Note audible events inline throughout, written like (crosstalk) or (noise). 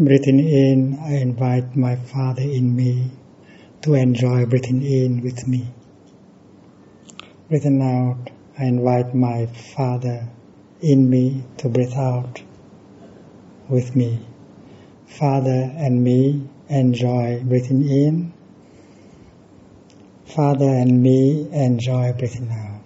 Breathing in, I invite my Father in me to enjoy breathing in with me. Breathing out, I invite my Father in me to breathe out with me. Father and me enjoy breathing in. Father and me enjoy breathing out.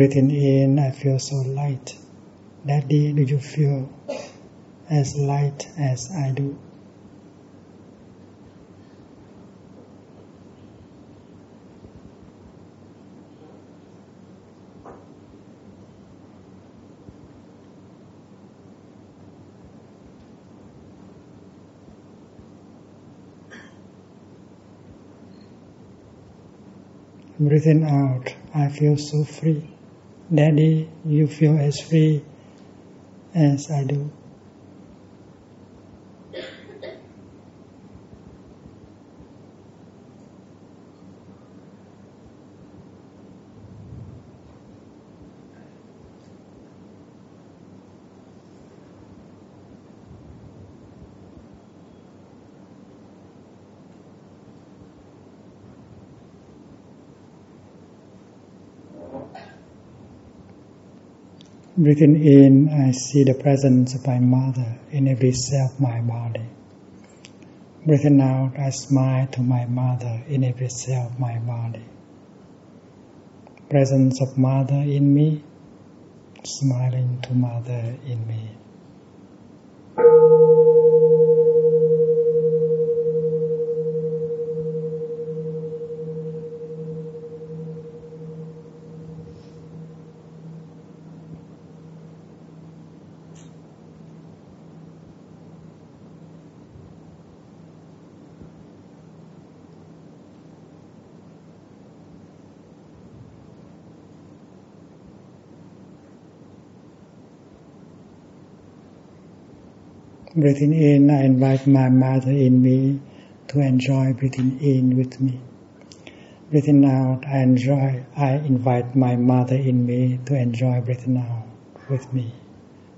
Breathing in, I feel so light. Daddy, do you feel as light as I do? Breathing out, I feel so free. Daddy, you feel as free as I do. Breathing in, I see the presence of my mother in every cell of my body. Breathing out, I smile to my mother in every cell of my body. Presence of mother in me, smiling to mother in me. Breathing in, I invite my mother in me to enjoy breathing in with me. Breathing out, I enjoy, I invite my mother in me to enjoy breathing out with me.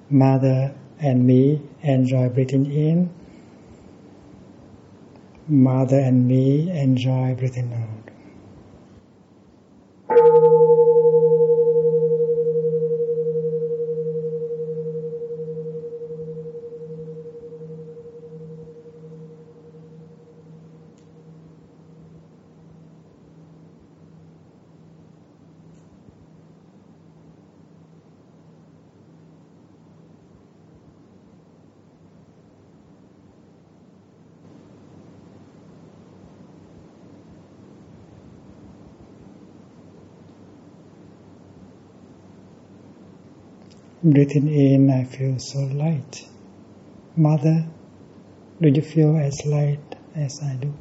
Mother and me enjoy breathing in. Mother and me enjoy breathing out. Breathing in, I feel so light. Mother, do you feel as light as I do?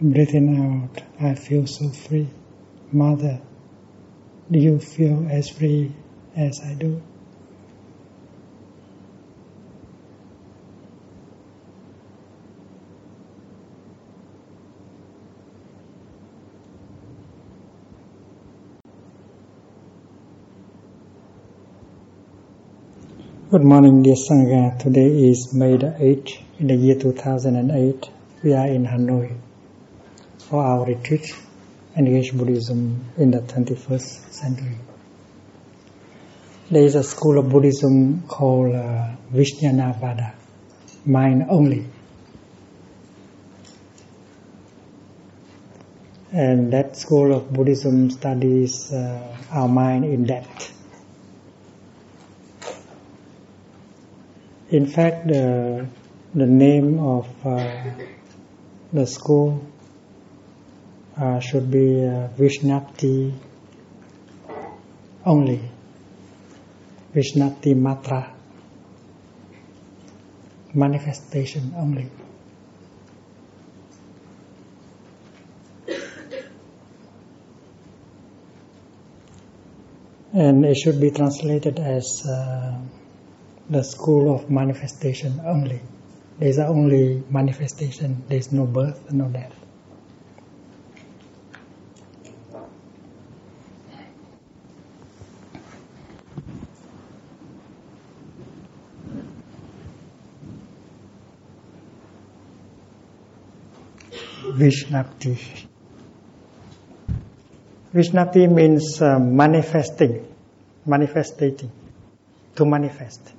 Breathing out, I feel so free. Mother, do you feel as free as I do? Good morning, dear Sangha. Today is May the 8th in the year 2008. We are in Hanoi for our retreat, Engage Buddhism in the 21st century. There is a school of Buddhism called uh, Vijnanavada, mind only. And that school of Buddhism studies uh, our mind in depth. In fact, the, the name of uh, the school uh, should be uh, Vijnapti only. Vijnapti Matra. Manifestation only. And it should be translated as uh, the school of manifestation only. There's only manifestation, there's no birth, no death. Vishnapti. Vishnapti means uh, manifesting, manifestating, to manifest.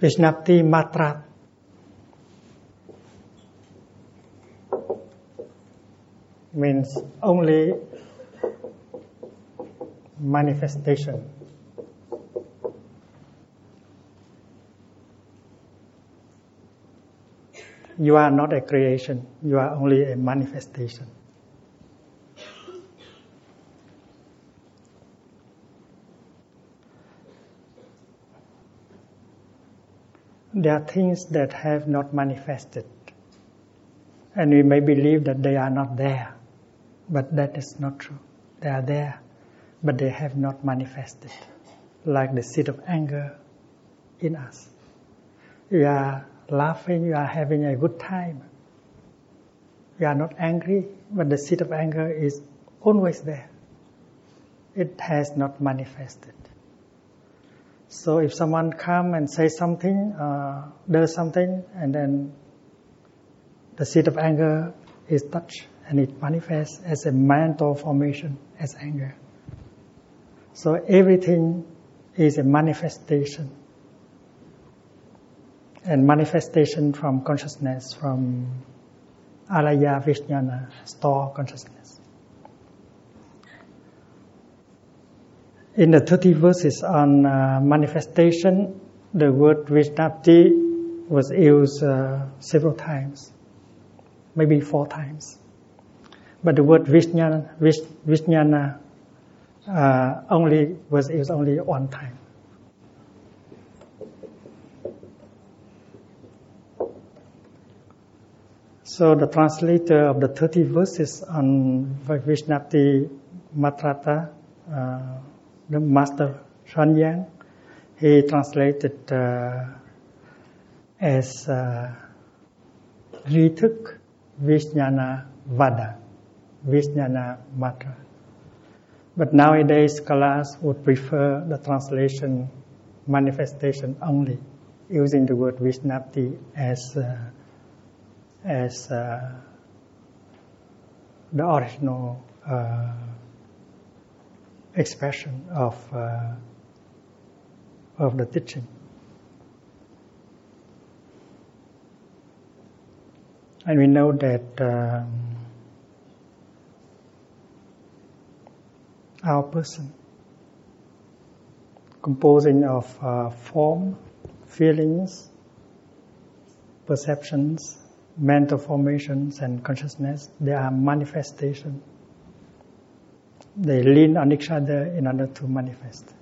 Vishnapti Matra means only manifestation. You are not a creation, you are only a manifestation. There are things that have not manifested, and we may believe that they are not there, but that is not true. They are there, but they have not manifested, like the seed of anger in us. We are laughing, you are having a good time. You are not angry, but the seed of anger is always there. It has not manifested. So if someone come and say something, uh, does something, and then the seed of anger is touched and it manifests as a mental formation as anger. So everything is a manifestation and manifestation from consciousness, from alaya vijnana, store consciousness. In the 30 verses on uh, manifestation, the word Vijnapti was used uh, several times, maybe four times. But the word Vijnana, Vijnana uh, only was used only one time. So the translator of the 30 verses on Vijnapti Matrata, uh, the master Xuanzang, he translated uh, as uh, Rituk Vijnana Vada, Vijnana Matra. But nowadays scholars would prefer the translation manifestation only, using the word Vijnapti as uh, as uh, the original uh, expression of uh, of the teaching. And we know that um, our person, composing of uh, form, feelings, perceptions, mental formations and consciousness, they are manifestation. They lean on each other in order to manifest.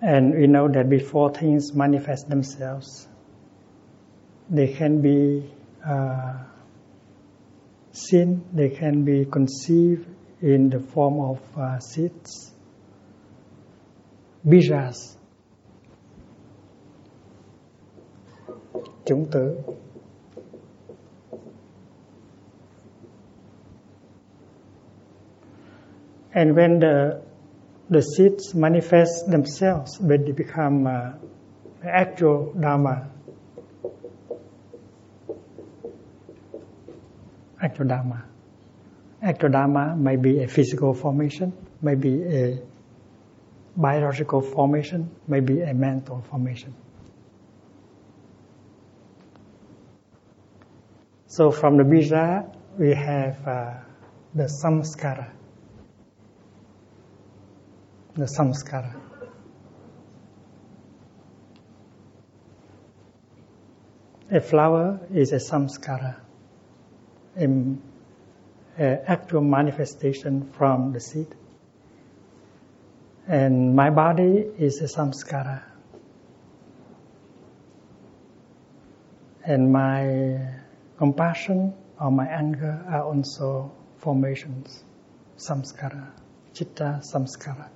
And we know that before things manifest themselves, they can be uh, seen, they can be conceived in the form of uh, seeds, bijas, chủng tử and when the the seeds manifest themselves when they become uh, actual dharma. Actual dharma. Actual dharma may be a physical formation may be a biological formation may be a mental formation So from the bija, we have uh, the samskara. The samskara. A flower is a samskara, an actual manifestation from the seed. And my body is a samskara. And my compassion or my anger are also formations, samskara, chitta samskara.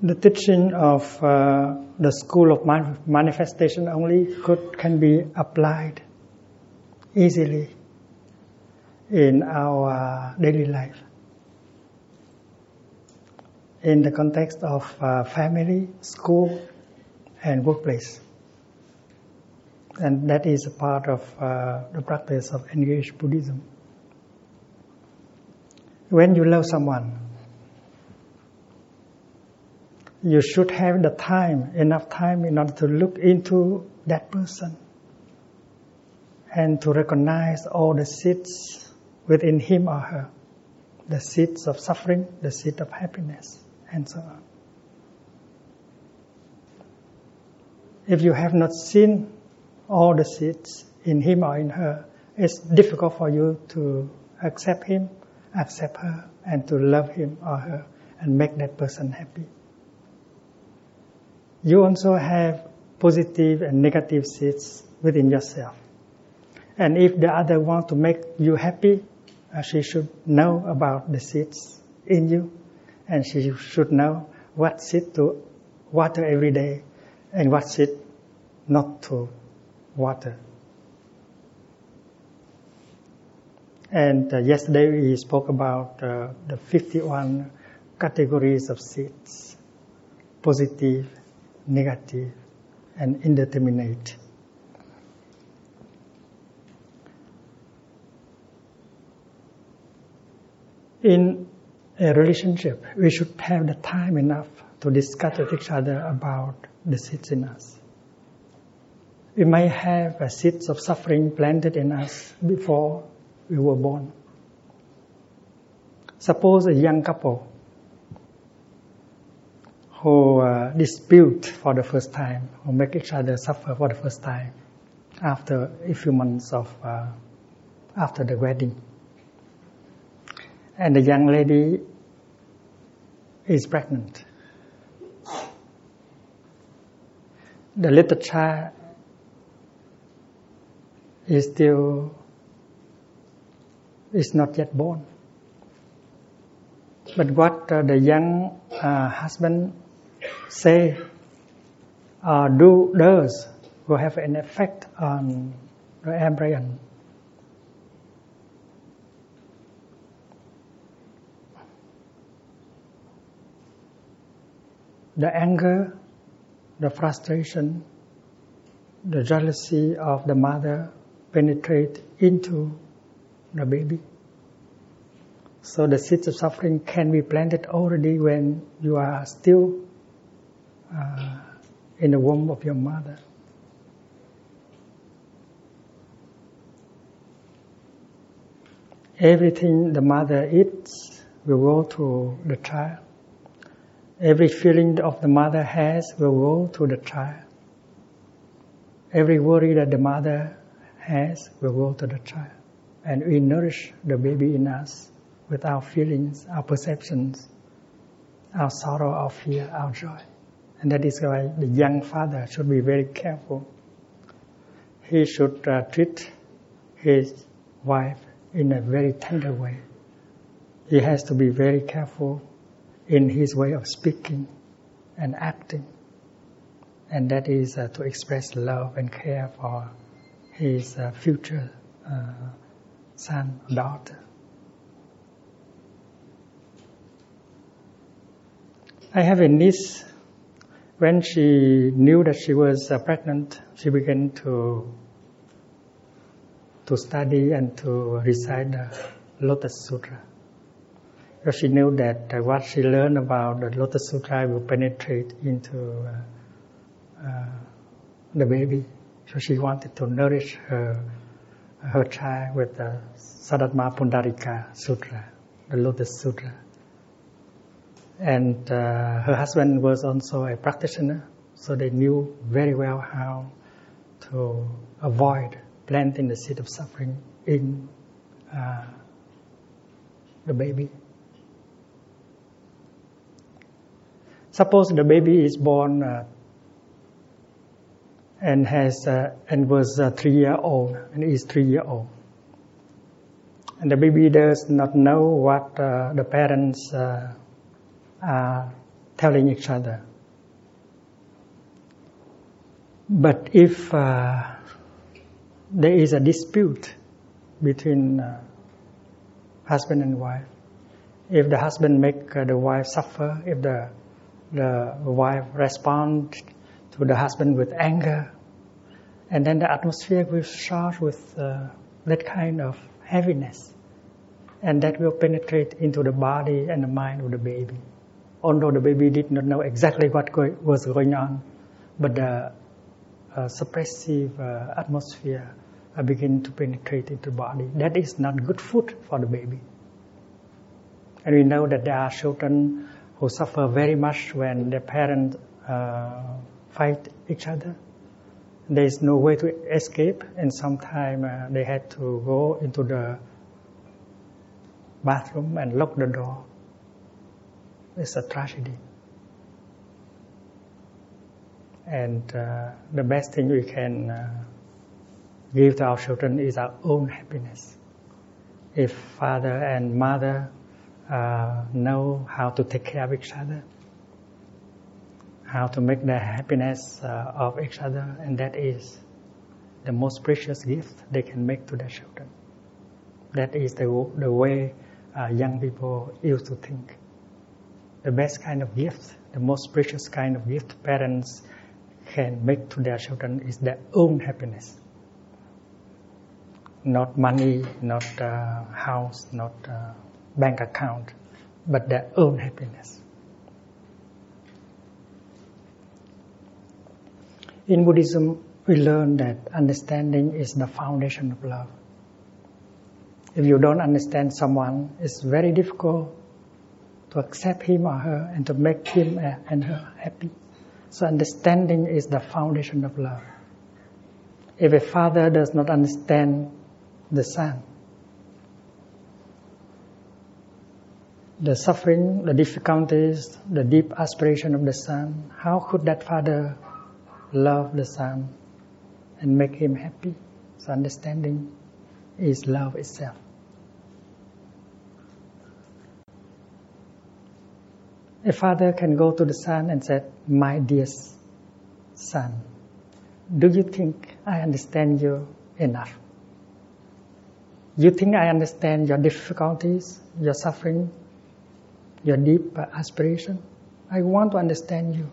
the teaching of uh, the school of manifestation only could can be applied easily in our daily life. In the context of uh, family school and workplace and that is a part of uh, the practice of engaged buddhism when you love someone you should have the time, enough time in order to look into that person and to recognize all the seeds within him or her, the seeds of suffering, the seed of happiness, and so on. If you have not seen all the seeds in him or in her, it's difficult for you to accept him, accept her, and to love him or her and make that person happy you also have positive and negative seeds within yourself. And if the other want to make you happy, uh, she should know about the seeds in you, and she should know what seed to water every day, and what seed not to water. And uh, yesterday we spoke about uh, the 51 categories of seeds, positive, negative, and indeterminate. In a relationship, we should have the time enough to discuss with each other about the seeds in us. We might have a seeds of suffering planted in us before we were born. Suppose a young couple who uh, dispute for the first time, who make each other suffer for the first time after a few months of uh, after the wedding. And the young lady is pregnant. The little child is still is not yet born. But what uh, the young uh, husband say or do does will have an effect on the embryo. The anger, the frustration, the jealousy of the mother penetrate into the baby. So the seeds of suffering can be planted already when you are still uh, in the womb of your mother. Everything the mother eats will go to the child. Every feeling of the mother has will go to the child. Every worry that the mother has will go to the child. And we nourish the baby in us with our feelings, our perceptions, our sorrow, our fear, our joy. And that is why the young father should be very careful. He should uh, treat his wife in a very tender way. He has to be very careful in his way of speaking and acting. And that is uh, to express love and care for his uh, future uh, son or daughter. I have a niece when she knew that she was uh, pregnant, she began to to study and to recite the Lotus Sutra. Because she knew that uh, what she learned about the Lotus Sutra will penetrate into uh, uh, the baby. So she wanted to nourish her her child with the Saddharma Pundarika Sutra, the Lotus Sutra. And uh, her husband was also a practitioner, so they knew very well how to avoid planting the seed of suffering in uh, the baby. Suppose the baby is born uh, and has uh, and was uh, three year old and is three year old, and the baby does not know what uh, the parents uh, are telling each other. But if uh, there is a dispute between husband and wife, if the husband make the wife suffer, if the the wife respond to the husband with anger, and then the atmosphere will charge with uh, that kind of heaviness, and that will penetrate into the body and the mind of the baby. Although the baby did not know exactly what go- was going on, but the uh, suppressive uh, atmosphere uh, begin to penetrate into the body. That is not good food for the baby. And we know that there are children who suffer very much when their parents uh, fight each other. There is no way to escape, and sometimes uh, they had to go into the bathroom and lock the door. It's a tragedy. And uh, the best thing we can uh, give to our children is our own happiness. If father and mother uh, know how to take care of each other, how to make the happiness uh, of each other, and that is the most precious gift they can make to their children. That is the, the way uh, young people used to think. The best kind of gift, the most precious kind of gift parents can make to their children is their own happiness. Not money, not uh, house, not uh, bank account, but their own happiness. In Buddhism, we learn that understanding is the foundation of love. If you don't understand someone, it's very difficult to accept him or her and to make him and her happy. So understanding is the foundation of love. If a father does not understand the son, the suffering, the difficulties, the deep aspiration of the son, how could that father love the son and make him happy? So understanding is love itself. A father can go to the son and say, My dear son, do you think I understand you enough? You think I understand your difficulties, your suffering, your deep aspiration? I want to understand you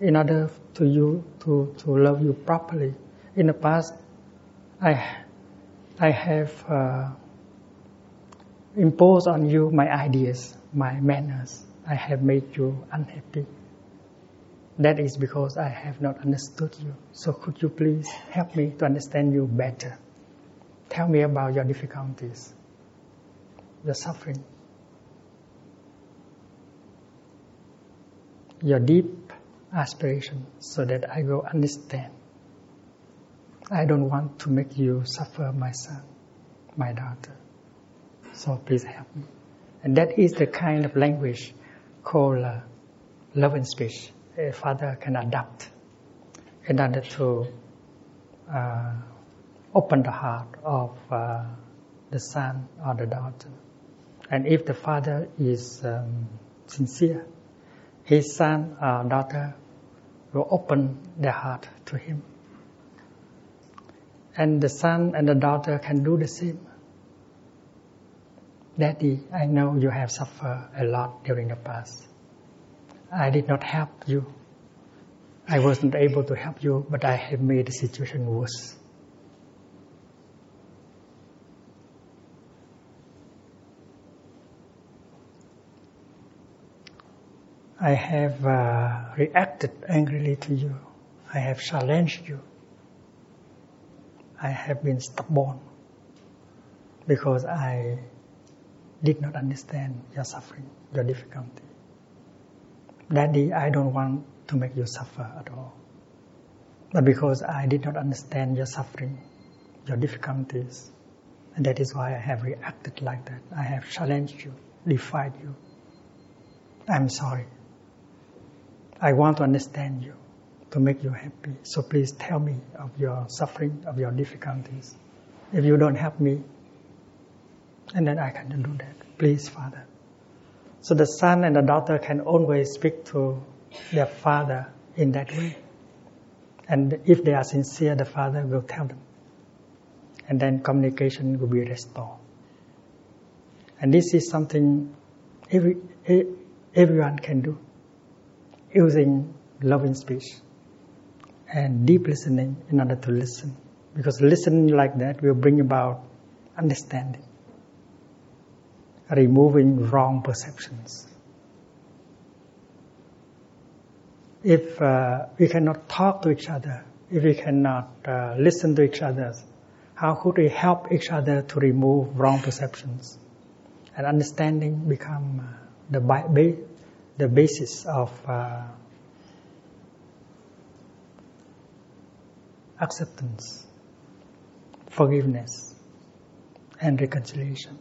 in order to you to, to love you properly. In the past, I, I have uh, imposed on you my ideas, my manners. I have made you unhappy. That is because I have not understood you. So could you please help me to understand you better? Tell me about your difficulties, your suffering, your deep aspiration so that I will understand. I don't want to make you suffer, my son, my daughter. So please help me. And that is the kind of language called uh, love and speech a father can adopt in order to uh, open the heart of uh, the son or the daughter. And if the father is um, sincere, his son or daughter will open their heart to him. And the son and the daughter can do the same. Daddy, I know you have suffered a lot during the past. I did not help you. I wasn't able to help you, but I have made the situation worse. I have uh, reacted angrily to you. I have challenged you. I have been stubborn because I did not understand your suffering, your difficulty. Daddy, I don't want to make you suffer at all. But because I did not understand your suffering, your difficulties, and that is why I have reacted like that. I have challenged you, defied you. I'm sorry. I want to understand you, to make you happy. So please tell me of your suffering, of your difficulties. If you don't help me, and then I cannot do that. Please, Father. So the son and the daughter can always speak to their father in that way. And if they are sincere, the father will tell them. And then communication will be restored. And this is something every, everyone can do using loving speech and deep listening in order to listen. Because listening like that will bring about understanding removing wrong perceptions. If uh, we cannot talk to each other, if we cannot uh, listen to each other, how could we help each other to remove wrong perceptions? And understanding become uh, the, the basis of uh, acceptance, forgiveness, and reconciliation.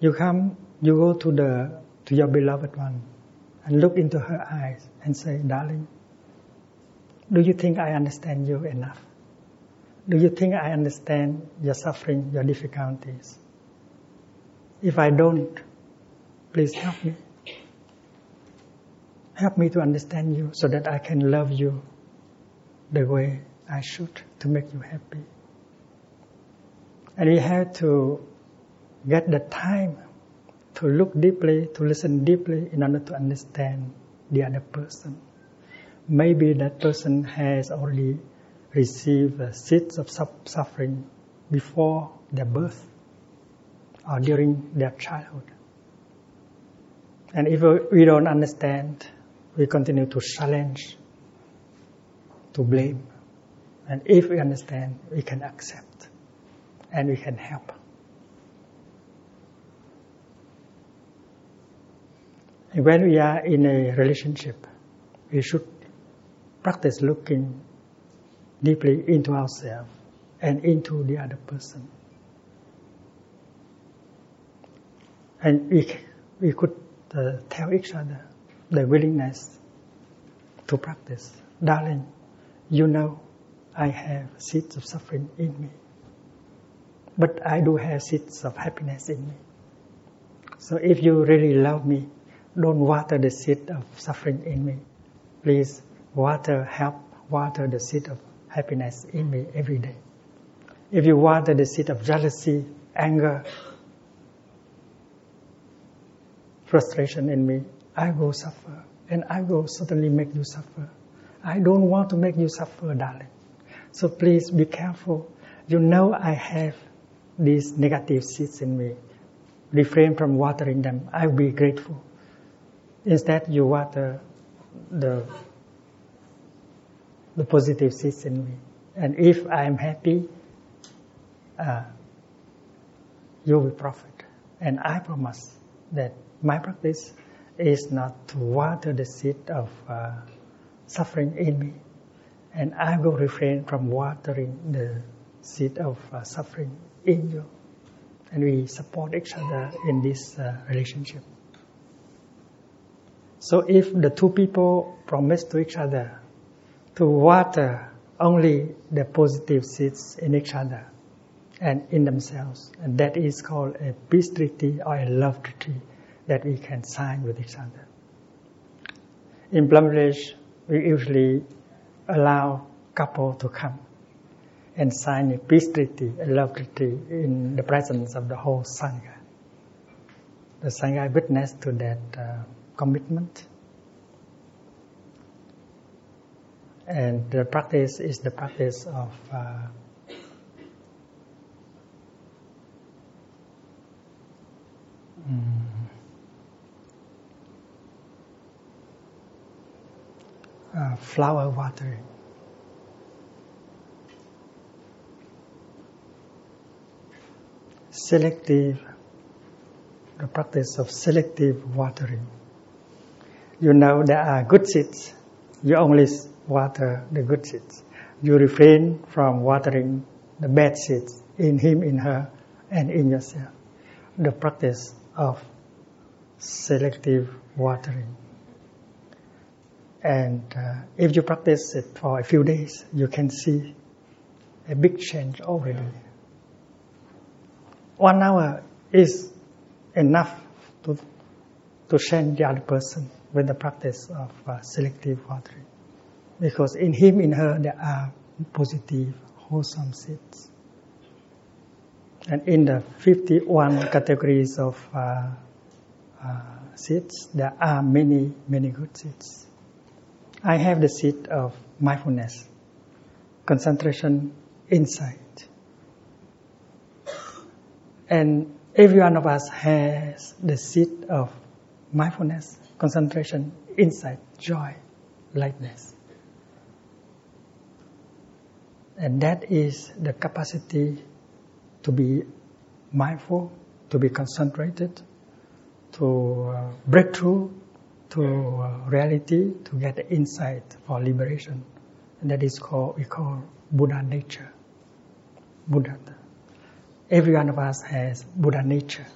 You come, you go to the to your beloved one and look into her eyes and say, "Darling, do you think I understand you enough? Do you think I understand your suffering, your difficulties? If I don't, please help me. Help me to understand you so that I can love you the way I should to make you happy. And we have to get the time to look deeply, to listen deeply in order to understand the other person. Maybe that person has already received the seeds of suffering before their birth or during their childhood. And if we don't understand, we continue to challenge, to blame. And if we understand, we can accept and we can help. when we are in a relationship, we should practice looking deeply into ourselves and into the other person. And we, we could uh, tell each other the willingness to practice. Darling, you know I have seeds of suffering in me. But I do have seeds of happiness in me. So if you really love me, don't water the seed of suffering in me. Please water, help water the seed of happiness in me every day. If you water the seed of jealousy, anger, frustration in me, I will suffer. And I will certainly make you suffer. I don't want to make you suffer, darling. So please be careful. You know I have these negative seeds in me. Refrain from watering them. I will be grateful. Instead, you water the the positive seeds in me, and if I am happy, uh, you will profit. And I promise that my practice is not to water the seed of uh, suffering in me, and I will refrain from watering the seed of uh, suffering in you, and we support each other in this uh, relationship. So if the two people promise to each other to water only the positive seeds in each other and in themselves, and that is called a peace treaty or a love treaty that we can sign with each other. In Village, we usually allow couple to come and sign a peace treaty, a love treaty in the presence of the whole Sangha. The Sangha witness to that uh, commitment. And the practice is the practice of uh, mm, uh, flower watering. Selective, the practice of selective watering. You know there are good seeds. You only water the good seeds. You refrain from watering the bad seeds in him, in her, and in yourself. The practice of selective watering. And uh, if you practice it for a few days, you can see a big change already. One hour is enough to, to change the other person with the practice of uh, selective watering. Because in him, in her, there are positive, wholesome seeds. And in the 51 categories of uh, uh, seeds, there are many, many good seeds. I have the seed of mindfulness, concentration, insight. And every one of us has the seed of mindfulness, concentration, insight, joy, lightness. And that is the capacity to be mindful, to be concentrated, to uh, break through to uh, reality, to get the insight for liberation. And that is called, we call Buddha nature. Buddha. Every one of us has Buddha nature.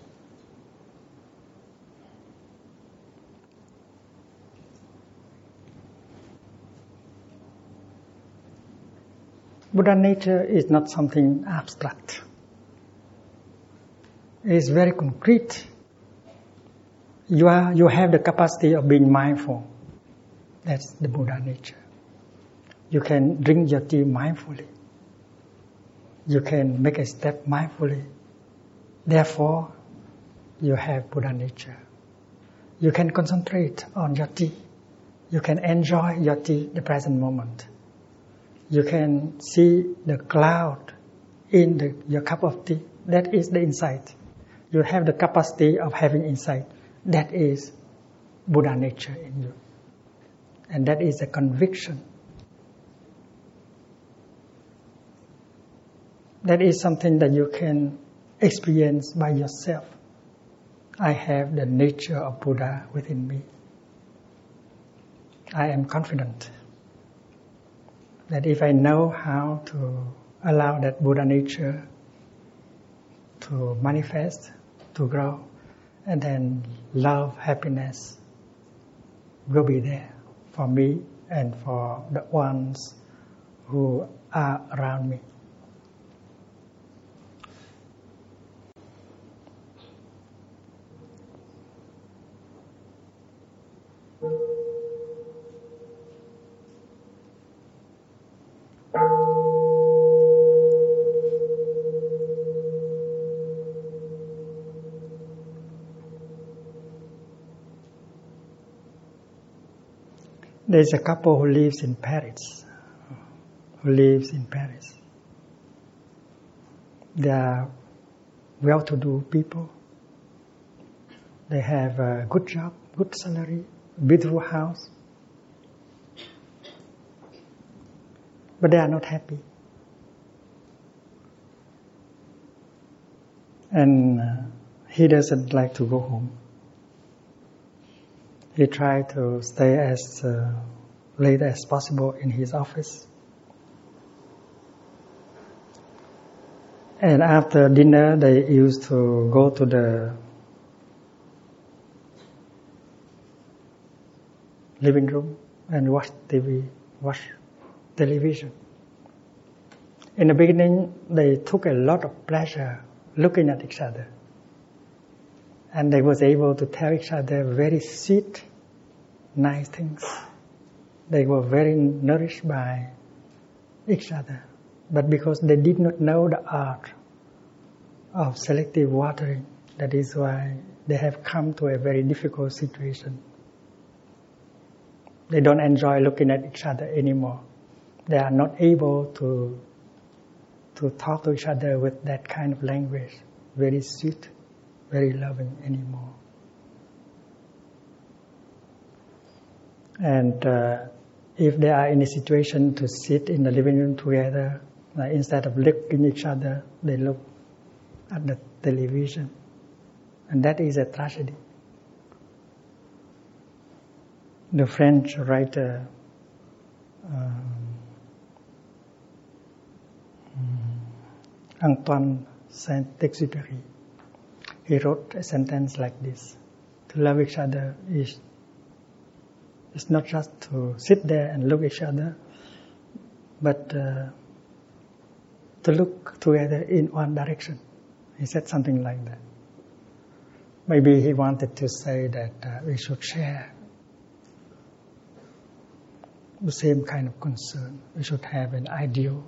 Buddha nature is not something abstract. It is very concrete you are you have the capacity of being mindful. That's the Buddha nature. You can drink your tea mindfully. You can make a step mindfully. Therefore, you have Buddha nature. You can concentrate on your tea. You can enjoy your tea, the present moment. You can see the cloud in the, your cup of tea. That is the insight. You have the capacity of having insight. That is Buddha nature in you. And that is a conviction. That is something that you can experience by yourself. I have the nature of Buddha within me. I am confident that if I know how to allow that Buddha nature to manifest, to grow, and then love, happiness will be there for me and for the ones who are around me. There's a couple who lives in Paris, who lives in Paris. They are well-to-do people. They have a good job, good salary, beautiful house. But they are not happy. And uh, he doesn't like to go home he tried to stay as uh, late as possible in his office. And after dinner, they used to go to the living room and watch TV, watch television. In the beginning, they took a lot of pleasure looking at each other and they was able to tell each other very sweet, nice things. They were very nourished by each other. But because they did not know the art of selective watering, that is why they have come to a very difficult situation. They don't enjoy looking at each other anymore. They are not able to to talk to each other with that kind of language, very sweet very loving anymore. And uh, if they are in a situation to sit in the living room together, instead of looking each other, they look at the television. And that is a tragedy. The French writer um, Antoine Saint-Exupéry, he wrote a sentence like this. To love each other is, is not just to sit there and look at each other, but uh, to look together in one direction. He said something like that. Maybe he wanted to say that uh, we should share the same kind of concern. We should have an ideal.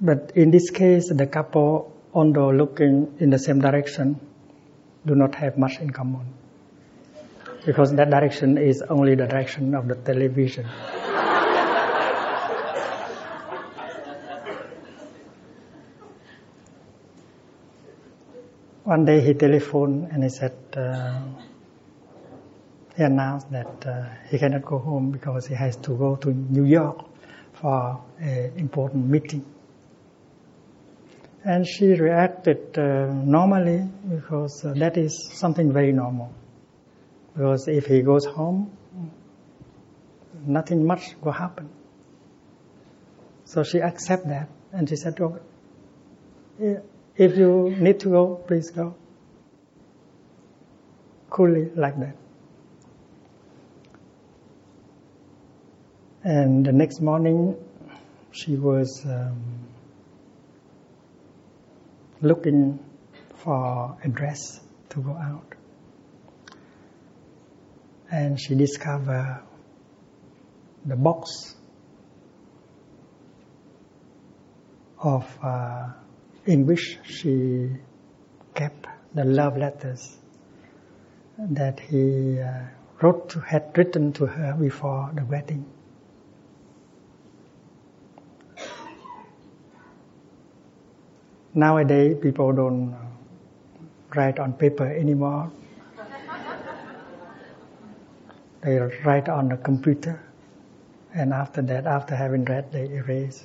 But in this case, the couple, although looking in the same direction, do not have much in common. Because that direction is only the direction of the television. (laughs) One day he telephoned and he said, uh, he announced that uh, he cannot go home because he has to go to New York for an important meeting. And she reacted uh, normally because uh, that is something very normal. Because if he goes home, nothing much will happen. So she accepted that and she said, oh, if you need to go, please go. Coolly like that. And the next morning, she was um, looking for a dress to go out. And she discovered the box of uh, in which she kept the love letters that he uh, wrote to, had written to her before the wedding. Nowadays, people don't write on paper anymore. they write on the computer, and after that, after having read, they erase.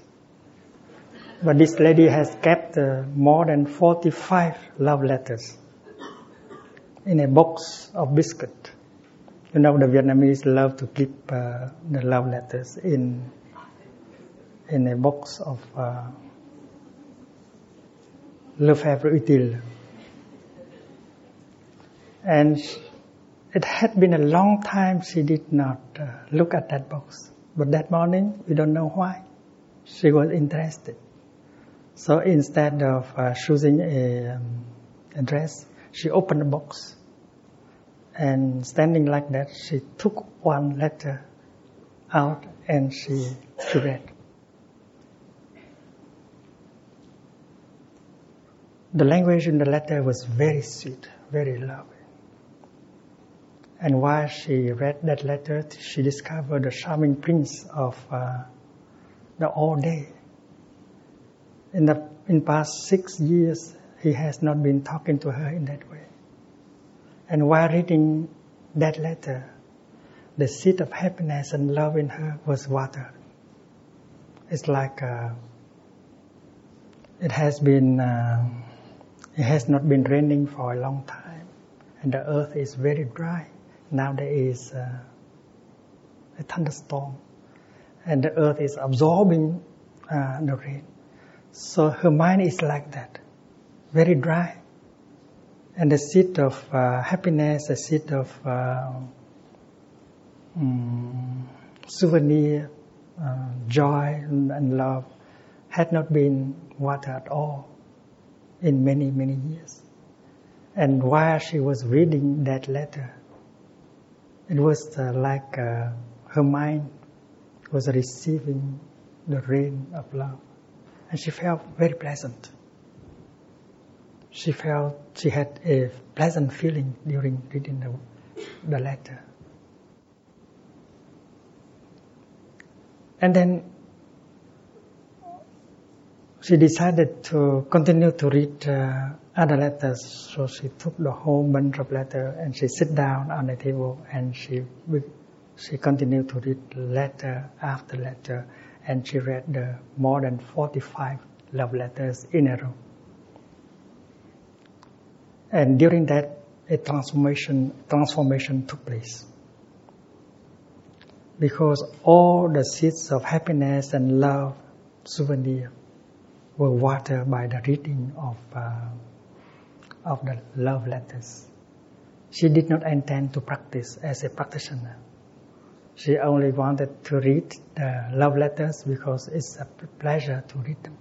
But this lady has kept uh, more than 45 love letters in a box of biscuit. You know, the Vietnamese love to keep uh, the love letters in in a box of uh, Lefèvre-Utile. And it had been a long time she did not uh, look at that box. But that morning, we don't know why, she was interested. So instead of uh, choosing a, um, a dress, she opened the box. And standing like that, she took one letter out and she, she read. The language in the letter was very sweet, very loving. And while she read that letter, she discovered the charming prince of uh, the all day in the in past six years, he has not been talking to her in that way. And while reading that letter, the seed of happiness and love in her was watered. It's like uh, it has been, uh, it has not been raining for a long time, and the earth is very dry. Now there is uh, a thunderstorm, and the earth is absorbing uh, the rain. So her mind is like that, very dry. And the seed of uh, happiness, the seed of uh, um, souvenir, uh, joy and love had not been watered at all in many, many years. And while she was reading that letter, it was uh, like uh, her mind was receiving the rain of love and she felt very pleasant. She felt she had a pleasant feeling during reading the, the letter. And then she decided to continue to read uh, other letters. So she took the whole bunch of letters and she sit down on the table and she she continued to read letter after letter and she read the more than 45 love letters in a row. And during that, a transformation transformation took place. Because all the seeds of happiness and love souvenir were watered by the reading of uh, of the love letters. She did not intend to practice as a practitioner. She only wanted to read the love letters because it's a pleasure to read them.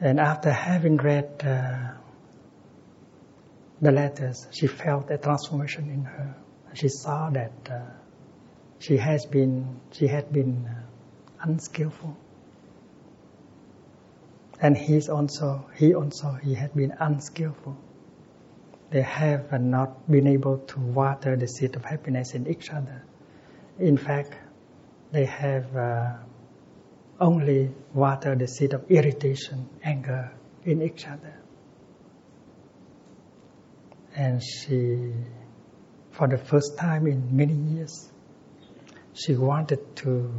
And after having read uh, the letters, she felt a transformation in her. She saw that uh, she has been she had been uh, unskillful, and he's also he also he had been unskillful. They have not been able to water the seed of happiness in each other. In fact, they have uh, only watered the seed of irritation, anger in each other. And she, for the first time in many years, she wanted to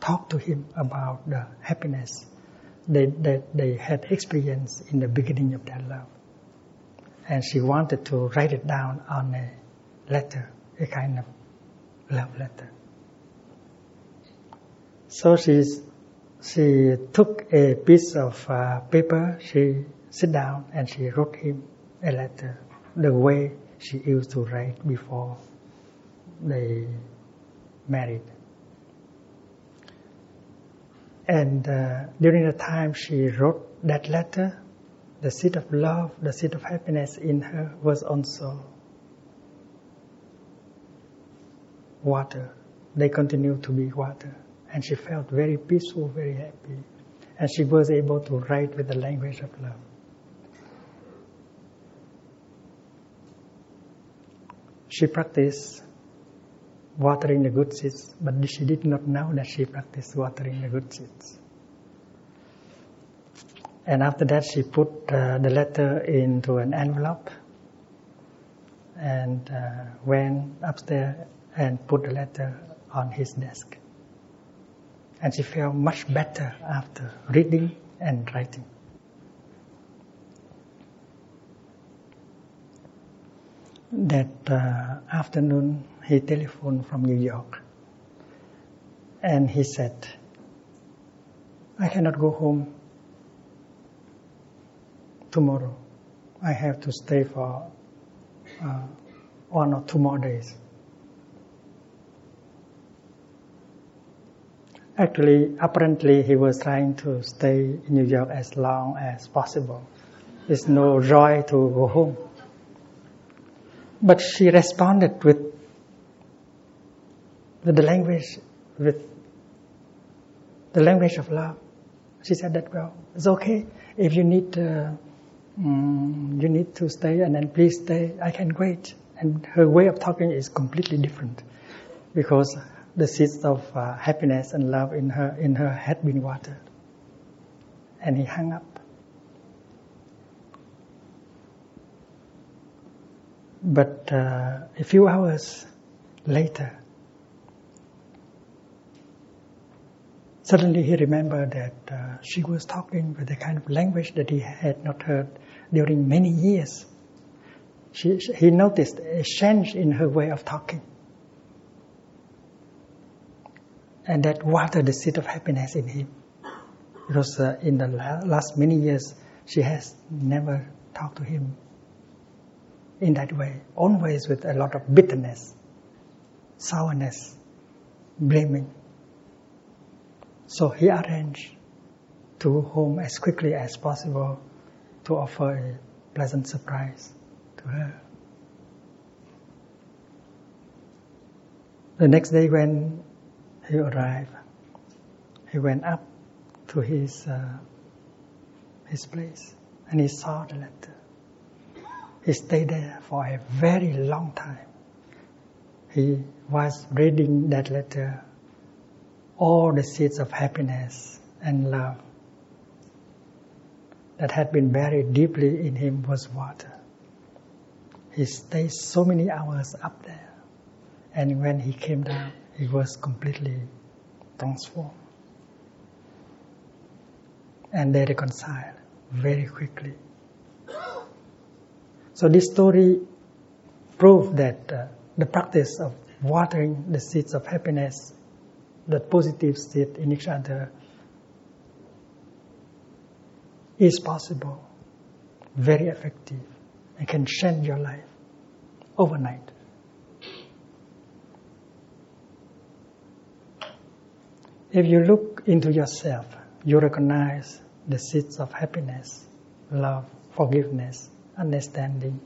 talk to him about the happiness that, they had experienced in the beginning of their love. And she wanted to write it down on a letter, a kind of love letter. So she she took a piece of uh, paper, she sit down and she wrote him a letter the way she used to write before they married. And uh, during the time she wrote that letter, the seed of love, the seed of happiness in her was also water. They continued to be water. And she felt very peaceful, very happy. And she was able to write with the language of love. She practiced watering the good seeds, but she did not know that she practiced watering the good seeds. And after that, she put uh, the letter into an envelope and uh, went upstairs and put the letter on his desk. And she felt much better after reading and writing. That uh, afternoon, he telephoned from New York. And he said, I cannot go home tomorrow. I have to stay for uh, one or two more days. Actually, apparently, he was trying to stay in New York as long as possible. It's no joy to go home. But she responded with, with the language, with the language of love. She said that, well, it's okay. If you need, um, you need to stay and then please stay, I can wait. And her way of talking is completely different because the seeds of uh, happiness and love in her in her had been watered. And he hung up. But uh, a few hours later, suddenly he remembered that uh, she was talking with a kind of language that he had not heard during many years. She, he noticed a change in her way of talking. and that watered the seed of happiness in him. Because uh, in the last many years, she has never talked to him in that way, always with a lot of bitterness, sourness, blaming. So he arranged to home as quickly as possible to offer a pleasant surprise to her. The next day when he arrived. He went up to his uh, his place and he saw the letter. He stayed there for a very long time. He was reading that letter all the seeds of happiness and love that had been buried deeply in him was water. He stayed so many hours up there, and when he came down, he was completely transformed. And they reconciled very quickly. So this story proved that uh, the practice of watering the seeds of happiness, the positive state in each other, is possible, very effective, and can change your life overnight. If you look into yourself, you recognize the seeds of happiness, love, forgiveness, understanding.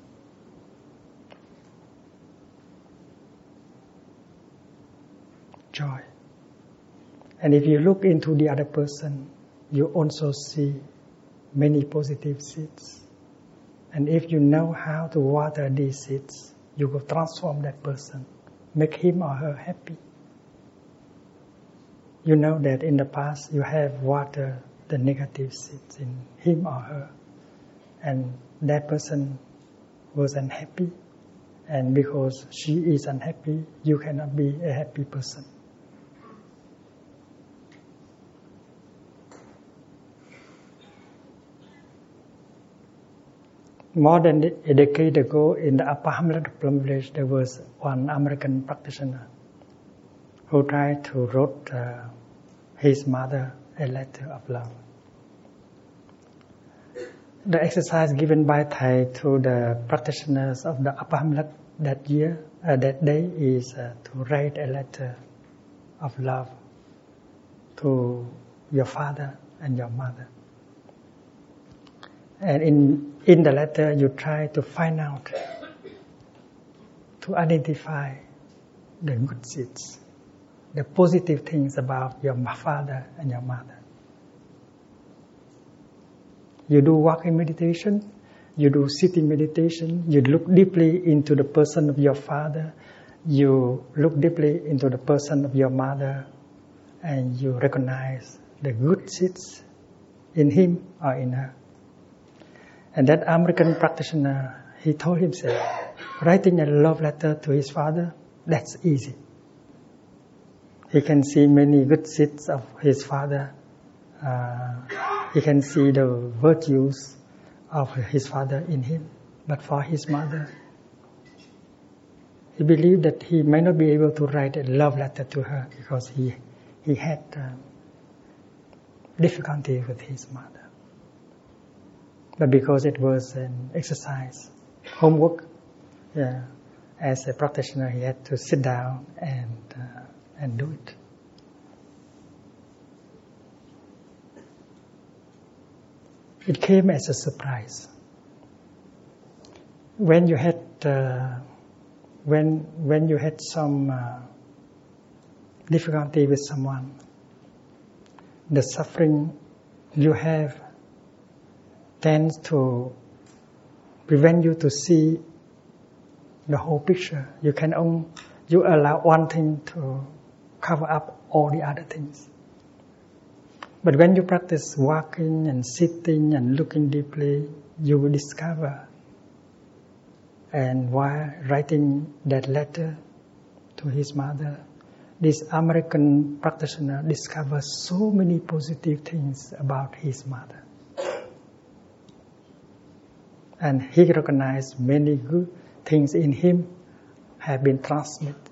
Joy. And if you look into the other person, you also see many positive seeds. And if you know how to water these seeds, you will transform that person, make him or her happy. You know that in the past you have watered the negative seeds in him or her, and that person was unhappy. And because she is unhappy, you cannot be a happy person. More than a decade ago, in the upper hamlet of Plum Village, there was one American practitioner who tried to write uh, his mother a letter of love. The exercise given by Thay to the practitioners of the upper hamlet that year, uh, that day, is uh, to write a letter of love to your father and your mother. And in, in the letter, you try to find out, to identify the good seeds, the positive things about your father and your mother. You do walking meditation, you do sitting meditation, you look deeply into the person of your father, you look deeply into the person of your mother, and you recognize the good seeds in him or in her. And that American practitioner, he told himself, writing a love letter to his father, that's easy. He can see many good seeds of his father. Uh, he can see the virtues of his father in him. But for his mother, he believed that he may not be able to write a love letter to her because he, he had uh, difficulty with his mother but because it was an exercise, homework, yeah, as a practitioner, he had to sit down and uh, and do it. It came as a surprise. When you had uh, when when you had some uh, difficulty with someone, the suffering you have tends to prevent you to see the whole picture. You can only you allow one thing to cover up all the other things. But when you practice walking and sitting and looking deeply, you will discover. And while writing that letter to his mother, this American practitioner discovered so many positive things about his mother and he recognized many good things in him have been transmitted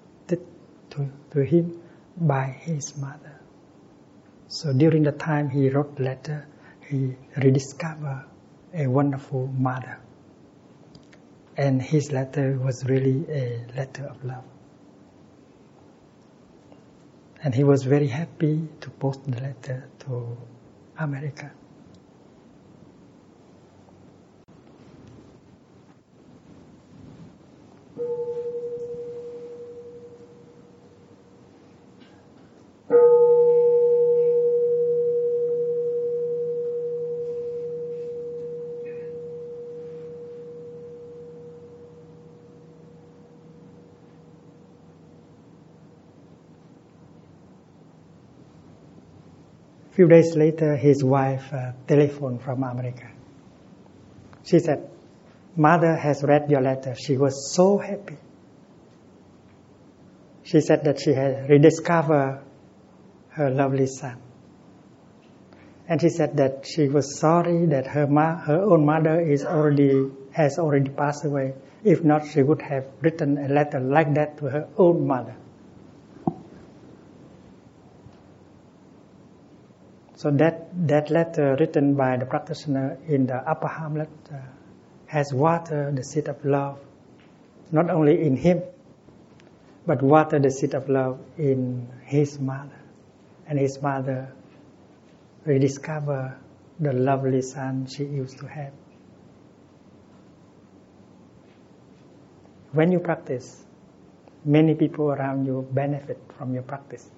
to, to him by his mother. So during the time he wrote letter, he rediscovered a wonderful mother. And his letter was really a letter of love. And he was very happy to post the letter to America. Few days later, his wife uh, telephoned from America. She said, Mother has read your letter. She was so happy. She said that she had rediscovered her lovely son. And she said that she was sorry that her, her own mother is already, has already passed away. If not, she would have written a letter like that to her own mother. So that, that letter written by the practitioner in the upper hamlet uh, has watered the seed of love, not only in him, but watered the seed of love in his mother. And his mother rediscover the lovely son she used to have. When you practice, many people around you benefit from your practice.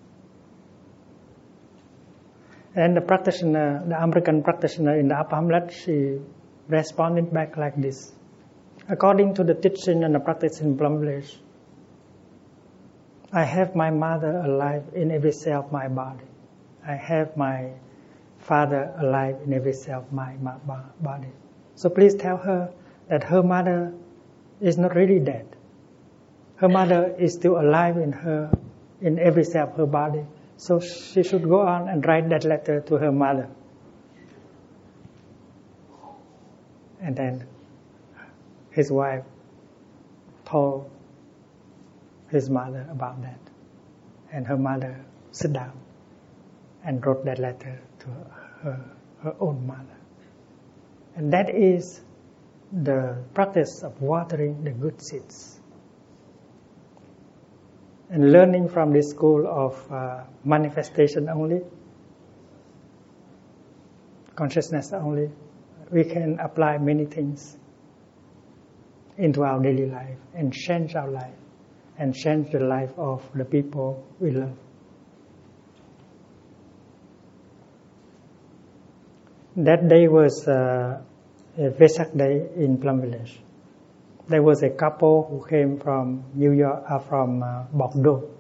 And the practitioner, the American practitioner in the upper hamlet, she responded back like this. According to the teaching and the practice in Village, I have my mother alive in every cell of my body. I have my father alive in every cell of my body. So please tell her that her mother is not really dead. Her mother is still alive in her, in every cell of her body. So she should go on and write that letter to her mother. And then his wife told his mother about that. And her mother sat down and wrote that letter to her, her own mother. And that is the practice of watering the good seeds and learning from this school of uh, manifestation only, consciousness only, we can apply many things into our daily life and change our life and change the life of the people we love. That day was uh, a Vesak day in Plum Village there was a couple who came from New York, uh, from uh, Bordeaux.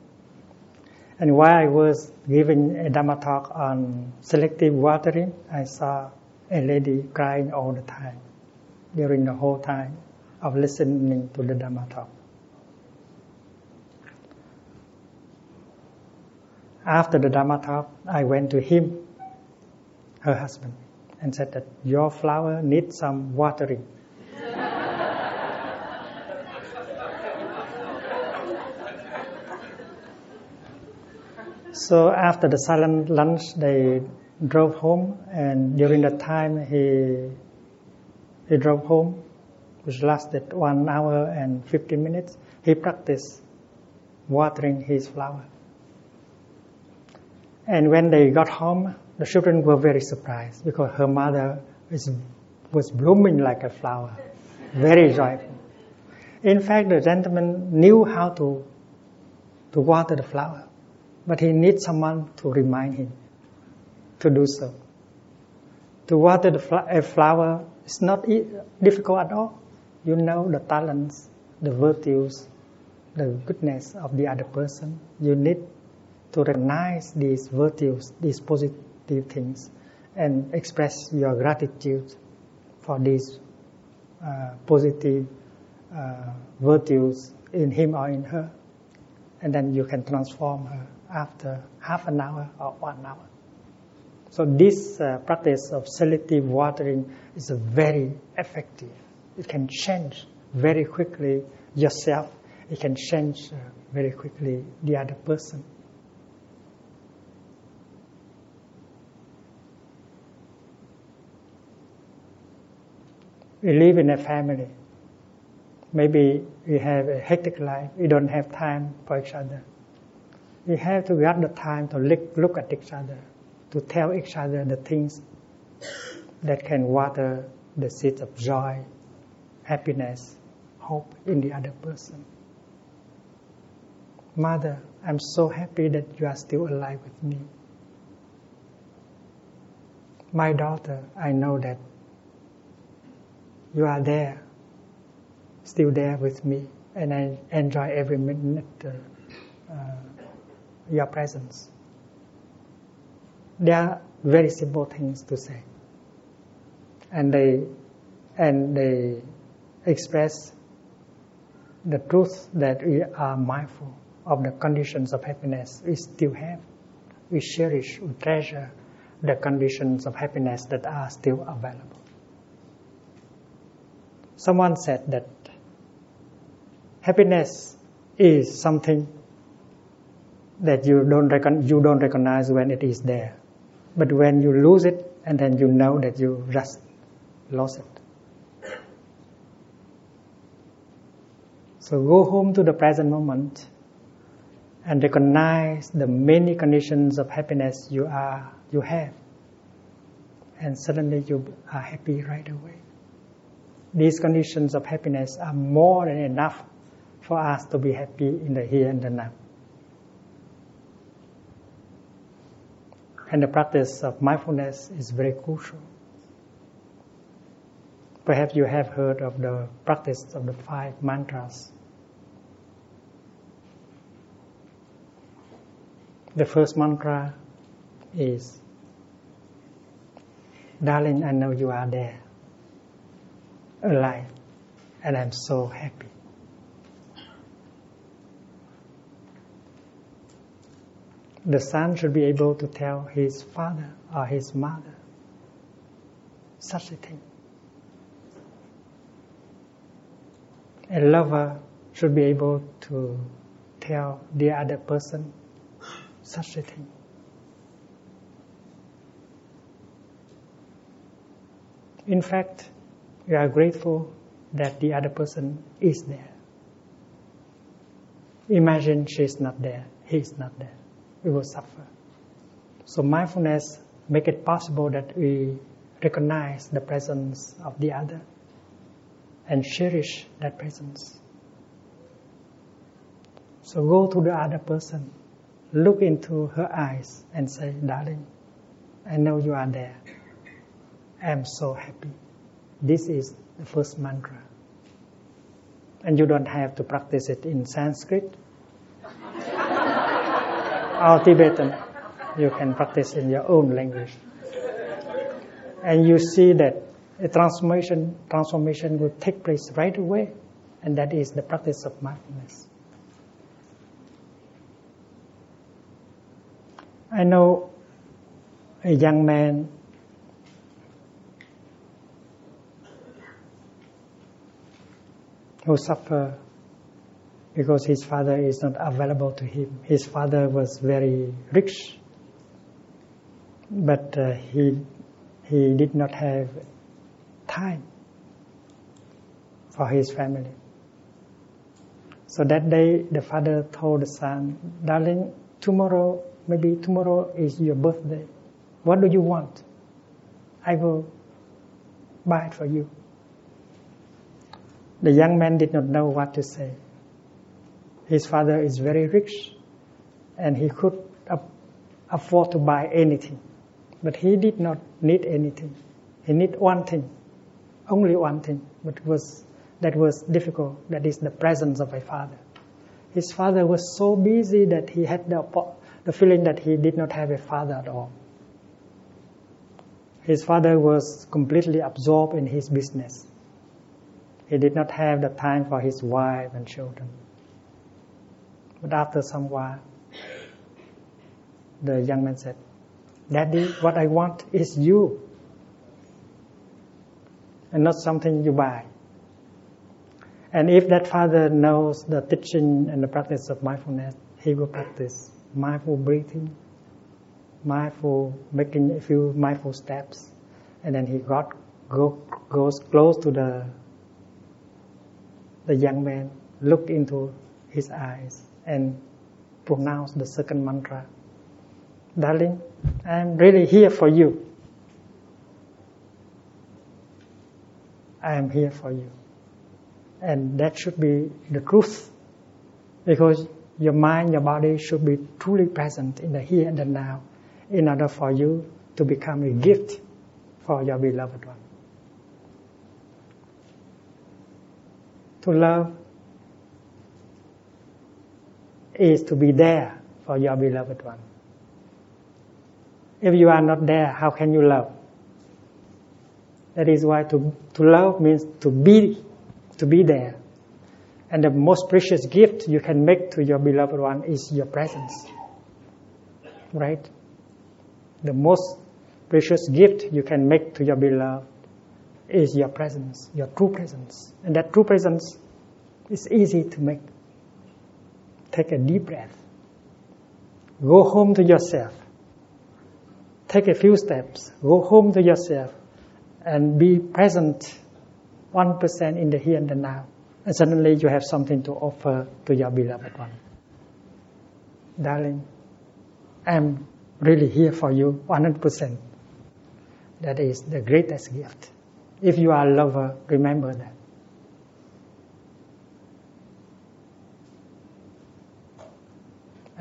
And while I was giving a Dhamma talk on selective watering, I saw a lady crying all the time during the whole time of listening to the Dhamma talk. After the Dhamma talk, I went to him, her husband, and said that your flower needs some watering. So after the silent lunch, they drove home, and during that time, he he drove home, which lasted one hour and fifteen minutes. He practiced watering his flower. And when they got home, the children were very surprised because her mother is, was blooming like a flower, very joyful. In fact, the gentleman knew how to to water the flower but he needs someone to remind him to do so. To water a flower is not difficult at all. You know the talents, the virtues, the goodness of the other person. You need to recognize these virtues, these positive things, and express your gratitude for these uh, positive uh, virtues in him or in her. And then you can transform her after half an hour or one hour. So this uh, practice of selective watering is very effective. It can change very quickly yourself. It can change uh, very quickly the other person. We live in a family. Maybe we have a hectic life. We don't have time for each other we have to get the time to look, look at each other, to tell each other the things that can water the seeds of joy, happiness, hope in the other person. Mother, I'm so happy that you are still alive with me. My daughter, I know that you are there, still there with me, and I enjoy every minute. Uh, uh, your presence. There, very simple things to say. And they, and they express the truth that we are mindful of the conditions of happiness we still have. We cherish, we treasure the conditions of happiness that are still available. Someone said that happiness is something that you don't recon- you don't recognize when it is there, but when you lose it, and then you know that you just lost it. So go home to the present moment and recognize the many conditions of happiness you are you have, and suddenly you are happy right away. These conditions of happiness are more than enough for us to be happy in the here and the now. And the practice of mindfulness is very crucial. Perhaps you have heard of the practice of the five mantras. The first mantra is Darling, I know you are there, alive, and I'm so happy. The son should be able to tell his father or his mother such a thing. A lover should be able to tell the other person such a thing. In fact, we are grateful that the other person is there. Imagine she's not there, he's not there. We will suffer. So mindfulness make it possible that we recognize the presence of the other and cherish that presence. So go to the other person, look into her eyes and say, darling, I know you are there. I am so happy. This is the first mantra. And you don't have to practice it in Sanskrit or Tibetan. You can practice in your own language. And you see that a transformation, transformation will take place right away. And that is the practice of mindfulness. I know a young man who suffer because his father is not available to him. His father was very rich, but uh, he he did not have time for his family. So that day, the father told the son, "Darling, tomorrow maybe tomorrow is your birthday. What do you want? I will buy it for you." The young man did not know what to say. His father is very rich and he could afford to buy anything. But he did not need anything. He need one thing, only one thing, but was, that was difficult. That is the presence of a father. His father was so busy that he had the, the feeling that he did not have a father at all. His father was completely absorbed in his business. He did not have the time for his wife and children. But after some while, the young man said, Daddy, what I want is you, and not something you buy. And if that father knows the teaching and the practice of mindfulness, he will practice mindful breathing, mindful making a few mindful steps, and then he got go, goes close to the the young man looked into his eyes and pronounce the second mantra. Darling, I am really here for you. I am here for you. And that should be the truth. Because your mind, your body should be truly present in the here and the now in order for you to become a gift for your beloved one. To love is to be there for your beloved one. If you are not there, how can you love? That is why to, to love means to be, to be there. And the most precious gift you can make to your beloved one is your presence. Right? The most precious gift you can make to your beloved is your presence, your true presence. And that true presence is easy to make. Take a deep breath. Go home to yourself. Take a few steps. Go home to yourself and be present 1% in the here and the now. And suddenly you have something to offer to your beloved one. Darling, I'm really here for you 100%. That is the greatest gift. If you are a lover, remember that.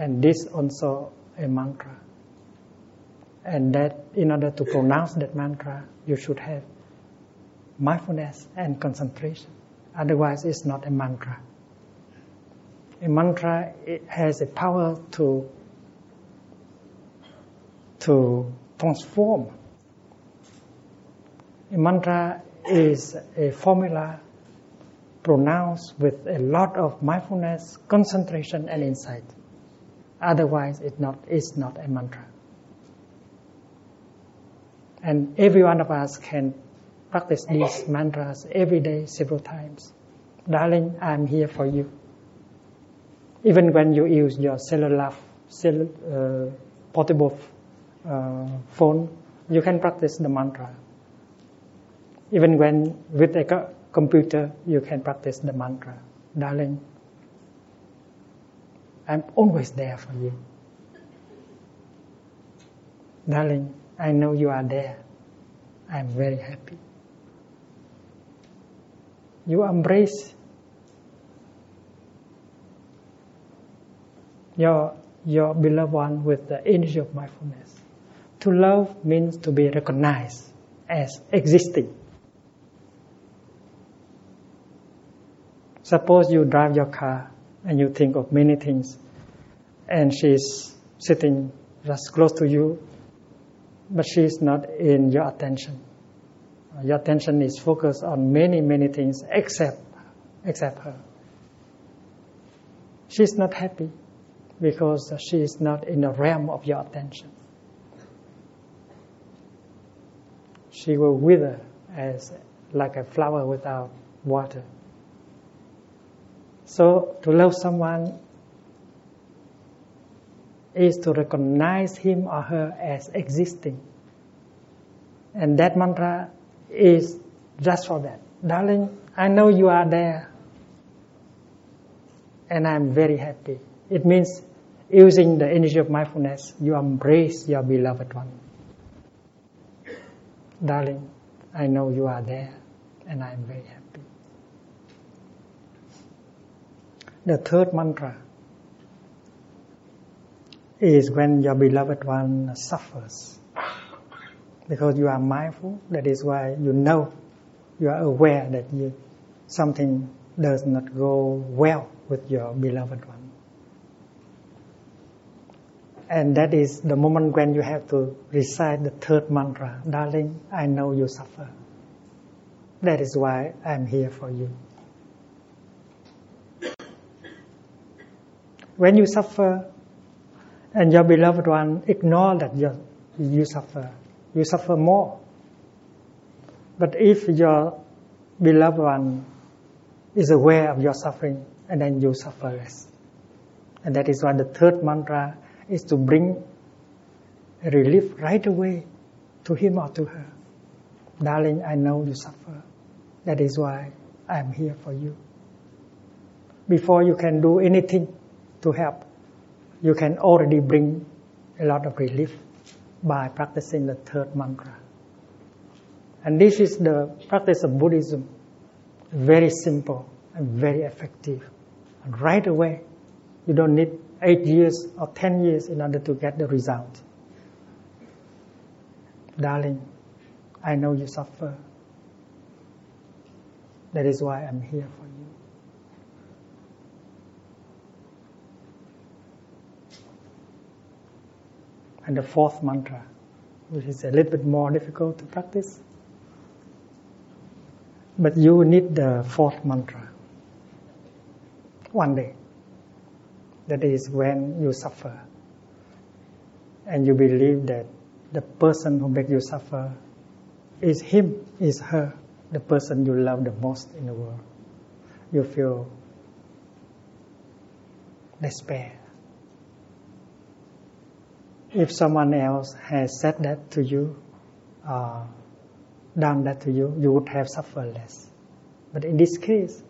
And this also a mantra. And that in order to pronounce that mantra, you should have mindfulness and concentration. Otherwise, it's not a mantra. A mantra has a power to to transform. A mantra is a formula pronounced with a lot of mindfulness, concentration, and insight. Otherwise, it's not, it's not a mantra. And every one of us can practice these mantras every day, several times. Darling, I'm here for you. Even when you use your cellular, cell, uh, portable uh, phone, you can practice the mantra. Even when with a computer, you can practice the mantra. Darling, I'm always there for you. Darling, I know you are there. I'm very happy. You embrace your, your beloved one with the energy of mindfulness. To love means to be recognized as existing. Suppose you drive your car and you think of many things, and she's sitting just close to you but she is not in your attention. Your attention is focused on many, many things except, except her. She is not happy because she is not in the realm of your attention. She will wither as like a flower without water. So to love someone is to recognize him or her as existing. And that mantra is just for that. Darling, I know you are there. And I'm very happy. It means using the energy of mindfulness, you embrace your beloved one. Darling, I know you are there and I'm very happy. The third mantra is when your beloved one suffers. Because you are mindful, that is why you know, you are aware that you, something does not go well with your beloved one. And that is the moment when you have to recite the third mantra, darling, I know you suffer. That is why I'm here for you. When you suffer, and your beloved one ignore that you, you suffer. You suffer more. But if your beloved one is aware of your suffering, and then you suffer less. And that is why the third mantra is to bring relief right away to him or to her. Darling, I know you suffer. That is why I am here for you. Before you can do anything to help, you can already bring a lot of relief by practicing the third mantra. And this is the practice of Buddhism. Very simple and very effective. And right away, you don't need eight years or ten years in order to get the result. Darling, I know you suffer. That is why I'm here for you. And the fourth mantra which is a little bit more difficult to practice. But you need the fourth mantra. One day. That is when you suffer. And you believe that the person who makes you suffer is him, is her, the person you love the most in the world. You feel despair. If someone else has said that to you, uh, done that to you, you would have suffered less. But in this case,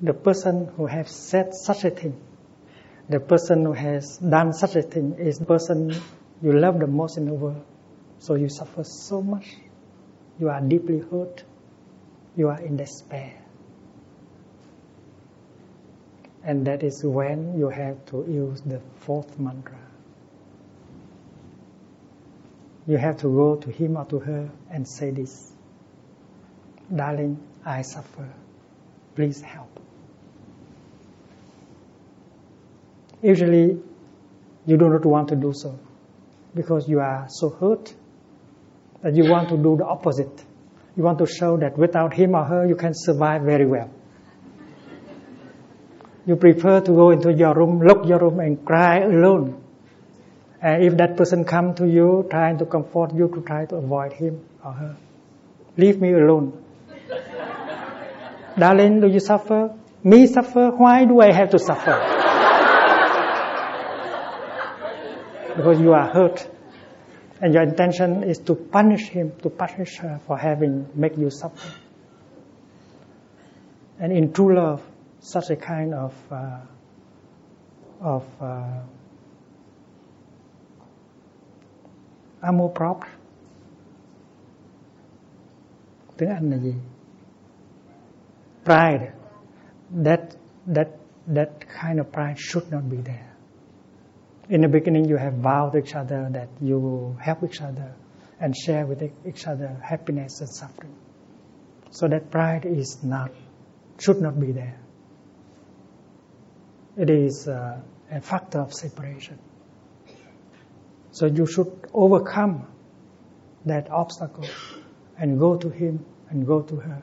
the person who has said such a thing, the person who has done such a thing is the person you love the most in the world. So you suffer so much. You are deeply hurt. You are in despair. And that is when you have to use the fourth mantra. You have to go to him or to her and say this Darling, I suffer. Please help. Usually, you do not want to do so because you are so hurt that you want to do the opposite. You want to show that without him or her, you can survive very well. You prefer to go into your room, lock your room, and cry alone and if that person come to you trying to comfort you to try to avoid him or her, leave me alone. (laughs) Darling, do you suffer? Me suffer? Why do I have to suffer? because you are hurt. And your intention is to punish him, to punish her for having make you suffer. And in true love, such a kind of uh, of uh, amour propre tiếng Anh là gì pride. That that that kind of pride should not be there. In the beginning you have vowed to each other that you will help each other and share with each other happiness and suffering. So that pride is not should not be there. It is uh, a factor of separation so you should overcome that obstacle and go to him and go to her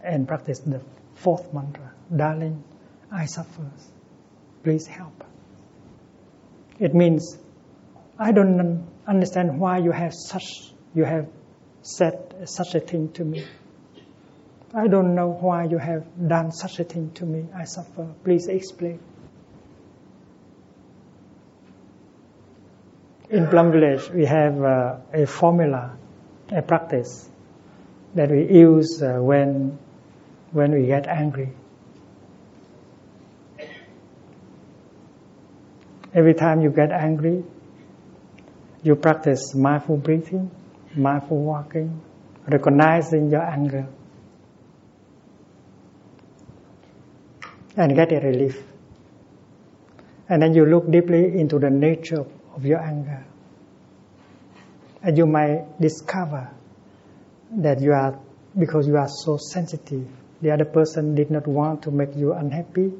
and practice the fourth mantra. Darling, I suffer. Please help. It means I don't understand why you have such you have said such a thing to me. I don't know why you have done such a thing to me. I suffer. Please explain. In Plum Village, we have uh, a formula, a practice that we use uh, when when we get angry. Every time you get angry, you practice mindful breathing, mindful walking, recognizing your anger, and get a relief. And then you look deeply into the nature of your anger. And you might discover that you are, because you are so sensitive, the other person did not want to make you unhappy,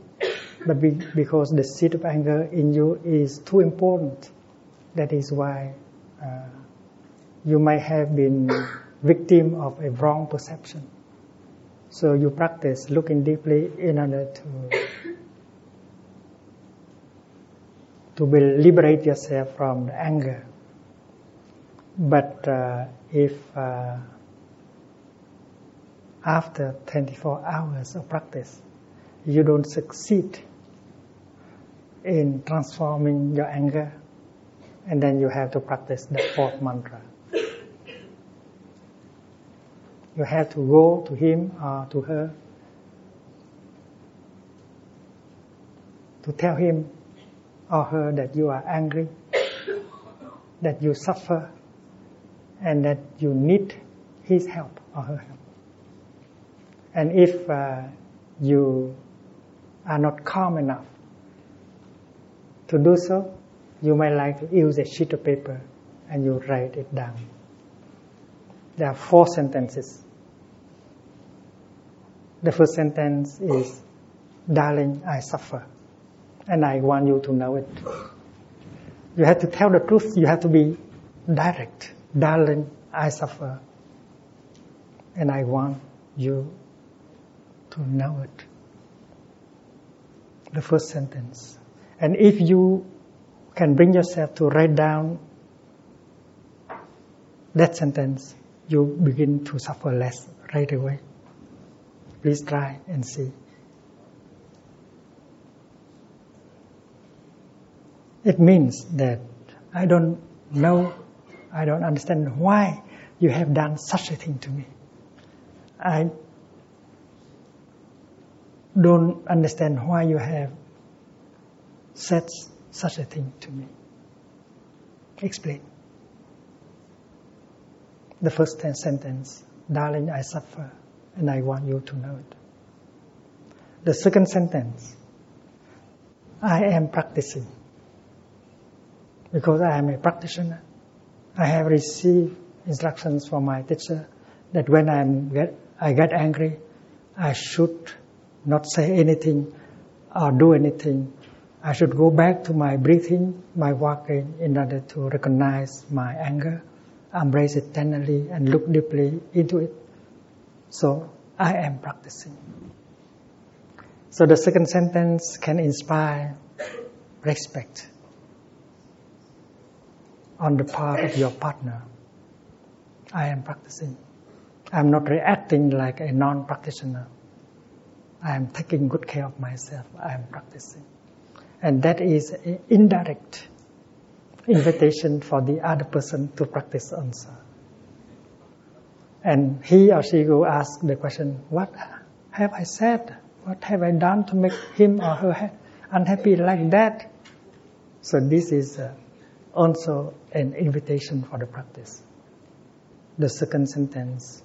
but be, because the seed of anger in you is too important, that is why uh, you might have been victim of a wrong perception. So you practice looking deeply in order to to be liberate yourself from the anger. But uh, if uh, after 24 hours of practice, you don't succeed in transforming your anger, and then you have to practice the fourth mantra. You have to go to him or to her to tell him or her that you are angry, that you suffer, and that you need his help or her help. And if uh, you are not calm enough to do so, you might like to use a sheet of paper and you write it down. There are four sentences. The first sentence is, Darling, I suffer and I want you to know it. You have to tell the truth. You have to be direct. Darling, I suffer. And I want you to know it. The first sentence. And if you can bring yourself to write down that sentence, you begin to suffer less right away. Please try and see. It means that I don't know, I don't understand why you have done such a thing to me. I don't understand why you have said such a thing to me. Explain. The first sentence, darling, I suffer and I want you to know it. The second sentence, I am practicing. Because I am a practitioner, I have received instructions from my teacher that when I get, I get angry, I should not say anything or do anything. I should go back to my breathing, my walking, in order to recognize my anger, embrace it tenderly, and look deeply into it. So I am practicing. So the second sentence can inspire respect on the part of your partner. I am practicing. I am not reacting like a non-practitioner. I am taking good care of myself. I am practicing. And that is an indirect invitation for the other person to practice also. And he or she will ask the question, what have I said? What have I done to make him or her unhappy like that? So this is also an invitation for the practice. The second sentence.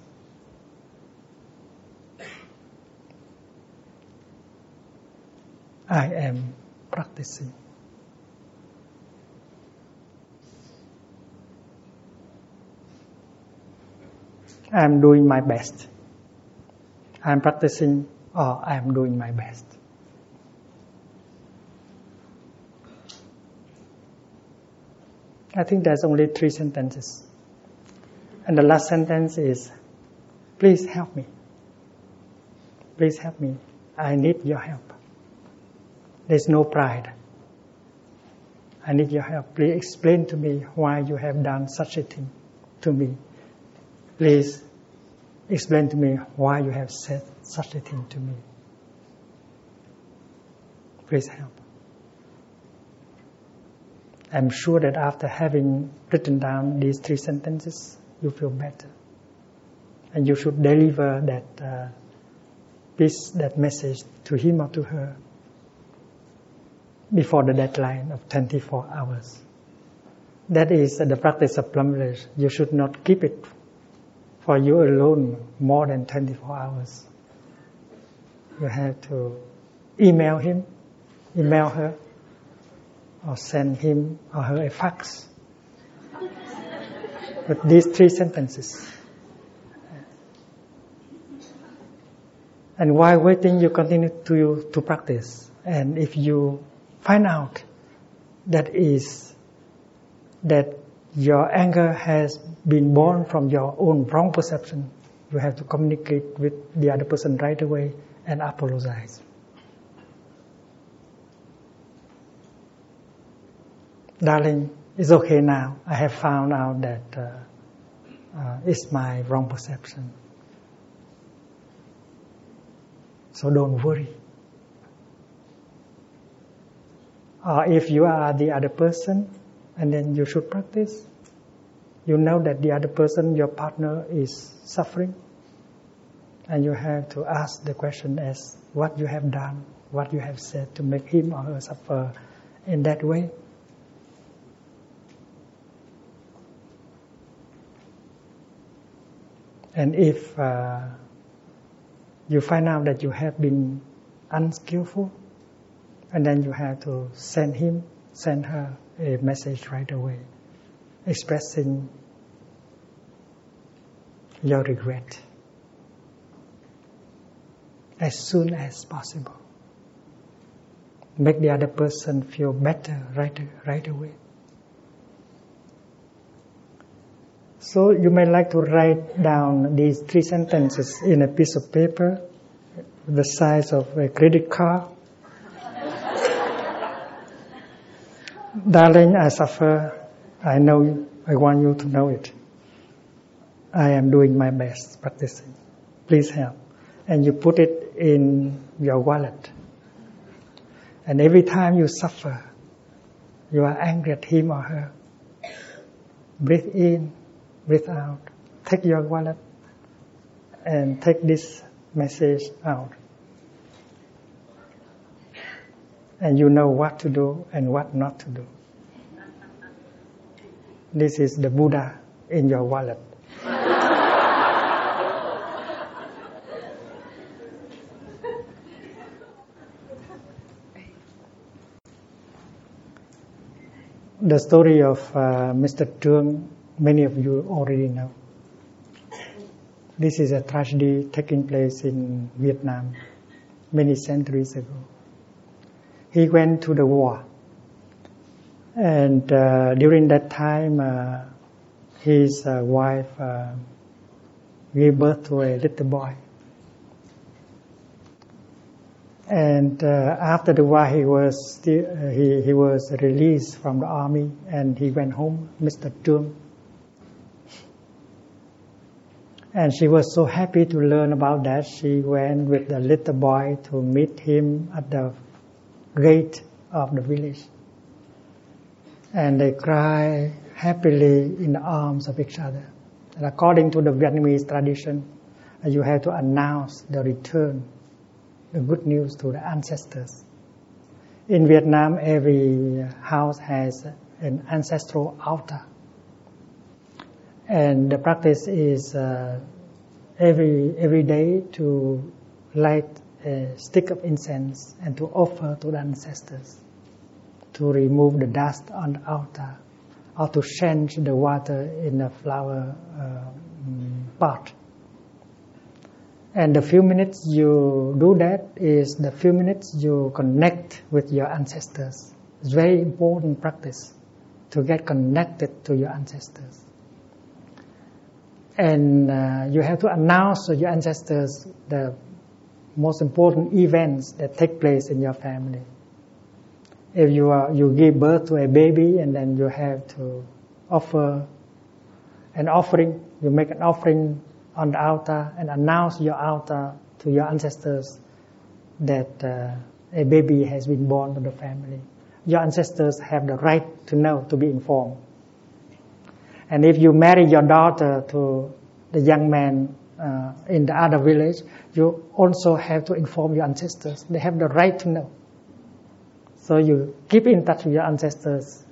I am practicing. I am doing my best. I am practicing or I am doing my best. I think there's only three sentences. And the last sentence is, please help me. Please help me. I need your help. There's no pride. I need your help. Please explain to me why you have done such a thing to me. Please explain to me why you have said such a thing to me. Please help. I'm sure that after having written down these three sentences, you feel better. And you should deliver that uh, piece, that message to him or to her before the deadline of 24 hours. That is the practice of Plum Village. You should not keep it for you alone more than 24 hours. You have to email him, email her, or send him or her a fax. with these three sentences. And while waiting, you continue to, to practice. And if you find out that is that your anger has been born from your own wrong perception, you have to communicate with the other person right away and apologize. Darling, it's okay now. I have found out that uh, uh, it's my wrong perception. So don't worry. Or if you are the other person, and then you should practice, you know that the other person, your partner, is suffering, and you have to ask the question as what you have done, what you have said to make him or her suffer in that way. And if uh, you find out that you have been unskillful, and then you have to send him, send her a message right away, expressing your regret as soon as possible. Make the other person feel better right, right away. So you may like to write down these three sentences in a piece of paper the size of a credit card. Darling, I suffer. I know, I want you to know it. I am doing my best practicing. Please help. And you put it in your wallet. And every time you suffer, you are angry at him or her. Breathe in, breathe out. Take your wallet and take this message out. And you know what to do and what not to do. This is the Buddha in your wallet. the story of uh, Mr. Trương, many of you already know. This is a tragedy taking place in Vietnam many centuries ago. He went to the war, and uh, during that time, uh, his uh, wife uh, gave birth to a little boy. And uh, after the war, he was still, uh, he he was released from the army, and he went home, Mr. Trương. And she was so happy to learn about that. She went with the little boy to meet him at the gate of the village. And they cry happily in the arms of each other. And according to the Vietnamese tradition, uh, you have to announce the return the good news to the ancestors. In Vietnam, every house has an ancestral altar. And the practice is uh, every, every day to light a stick of incense and to offer to the ancestors to remove the dust on the altar or to change the water in the flower uh, pot and the few minutes you do that is the few minutes you connect with your ancestors. It's very important practice to get connected to your ancestors. And uh, you have to announce to your ancestors the most important events that take place in your family. If you are, you give birth to a baby and then you have to offer an offering, you make an offering on the altar and announce your altar to your ancestors that uh, a baby has been born to the family. Your ancestors have the right to know, to be informed. And if you marry your daughter to the young man uh, in the other village, you also have to inform your ancestors. They have the right to know. So you keep in touch with your ancestors.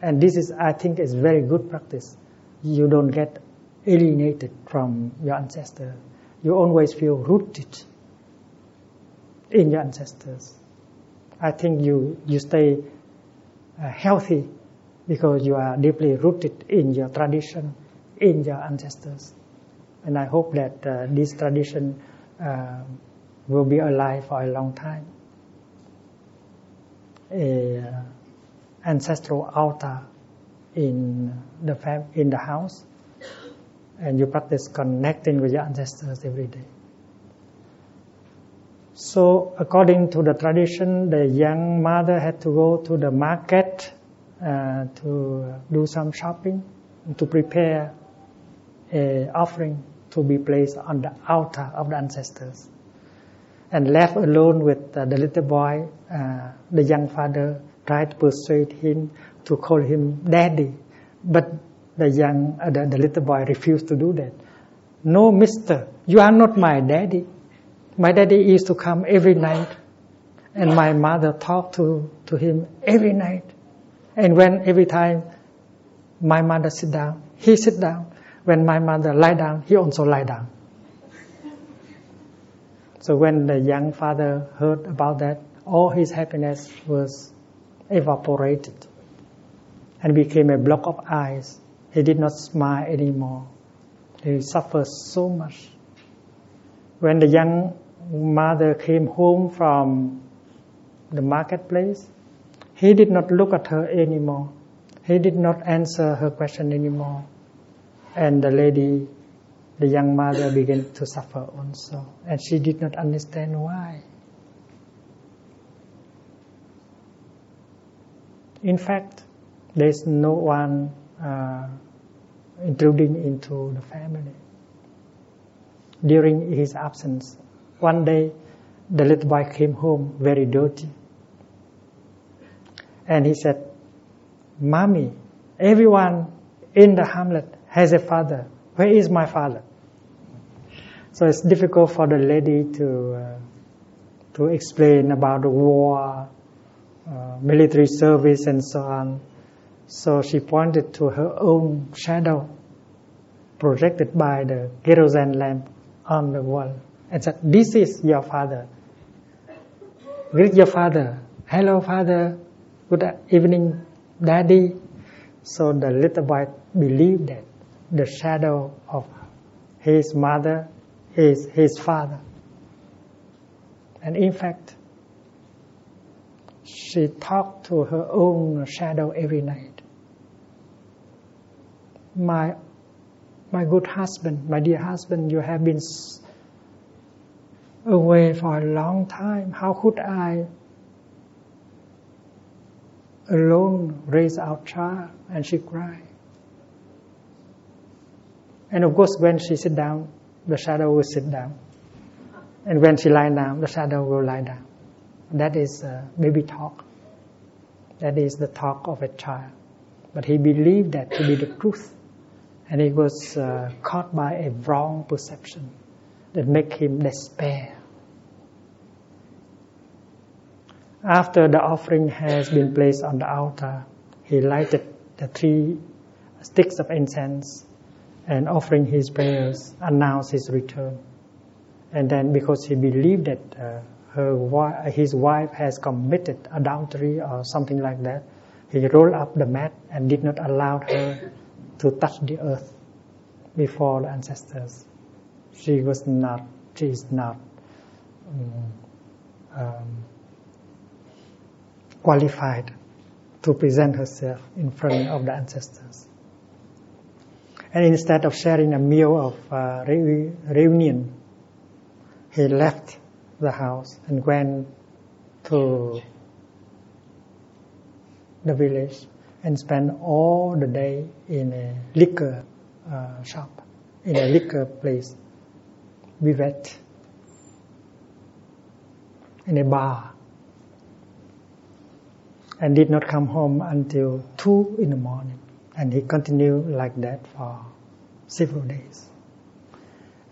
And this is, I think, is very good practice. You don't get alienated from your ancestors. You always feel rooted in your ancestors. I think you, you stay uh, healthy because you are deeply rooted in your tradition, in your ancestors. And I hope that uh, this tradition uh, will be alive for a long time. A uh, ancestral altar in the fam- in the house and you practice connecting with your ancestors every day. So, according to the tradition, the young mother had to go to the market to do some shopping, and to prepare a offering to be placed on the altar of the ancestors. And left alone with uh, the little boy, uh, the young father tried to persuade him to call him daddy. But the young, uh, the, the little boy refused to do that. No, mister, you are not my daddy. My daddy used to come every night. And my mother talked to, to him every night. And when every time my mother sit down, he sit down. When my mother lie down, he also lie down. So when the young father heard about that, all his happiness was evaporated and became a block of ice he did not smile anymore. He suffered so much. When the young mother came home from the marketplace, he did not look at her anymore. He did not answer her question anymore. And the lady, the young mother began to suffer also. And she did not understand why. In fact, there's no one uh, intruding into the family. During his absence, one day the little boy came home very dirty. And he said, Mommy, everyone in the hamlet has a father. Where is my father? So it's difficult for the lady to uh, to explain about the war, uh, military service, and so on. So she pointed to her own shadow projected by the kerosene lamp on the wall and said, This is your father. Greet your father. Hello, father. Good evening, daddy. So the little boy believed that the shadow of his mother is his father. And in fact, she talked to her own shadow every night. My, my good husband, my dear husband, you have been away for a long time. How could I alone raise our child? And she cried. And of course, when she sit down, the shadow will sit down. And when she lie down, the shadow will lie down. That is uh, baby talk. That is the talk of a child. But he believed that to be the truth. And he was uh, caught by a wrong perception that make him despair. After the offering has been placed on the altar, he lighted the three sticks of incense and offering his prayers announced his return. And then because he believed that uh, her his wife has committed adultery or something like that, he rolled up the mat and did not allow her to touch the earth before the ancestors. She was not, she is not um, um, qualified to present herself in front of the ancestors. And instead of sharing a meal of uh, reunion, he left the house and went to the village and spent all the day in a liquor uh, shop, in a liquor place, buvette, in a bar, and did not come home until two in the morning. And he continued like that for several days.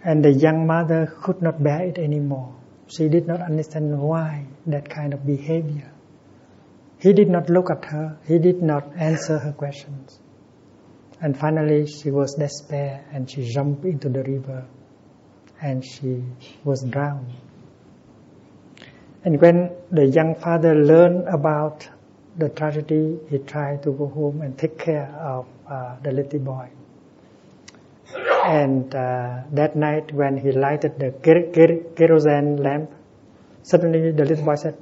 And the young mother could not bear it anymore. She did not understand why that kind of behavior. He did not look at her. He did not answer her questions. And finally, she was despair and she jumped into the river and she was drowned. And when the young father learned about the tragedy, he tried to go home and take care of uh, the little boy. And uh, that night, when he lighted the ker- ker- kerosene lamp, suddenly the little boy said,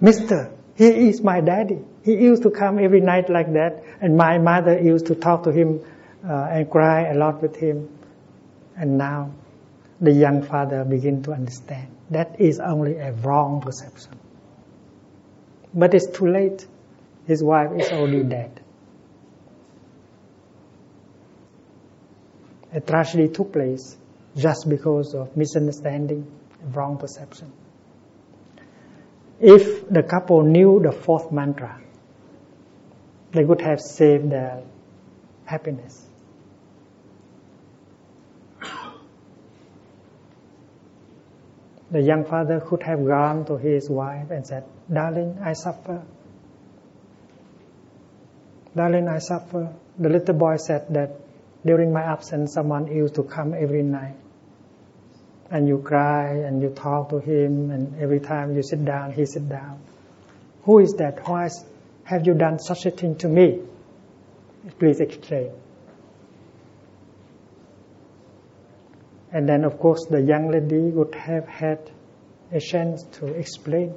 Mister, he is my daddy. He used to come every night like that, and my mother used to talk to him uh, and cry a lot with him. And now, the young father begin to understand that is only a wrong perception. But it's too late. His wife is already dead. A tragedy took place just because of misunderstanding, wrong perception. If the couple knew the fourth mantra, they would have saved their happiness. The young father could have gone to his wife and said, Darling, I suffer. Darling, I suffer. The little boy said that during my absence, someone used to come every night. And you cry and you talk to him, and every time you sit down, he sit down. Who is that? Why have you done such a thing to me? Please explain. And then, of course, the young lady would have had a chance to explain,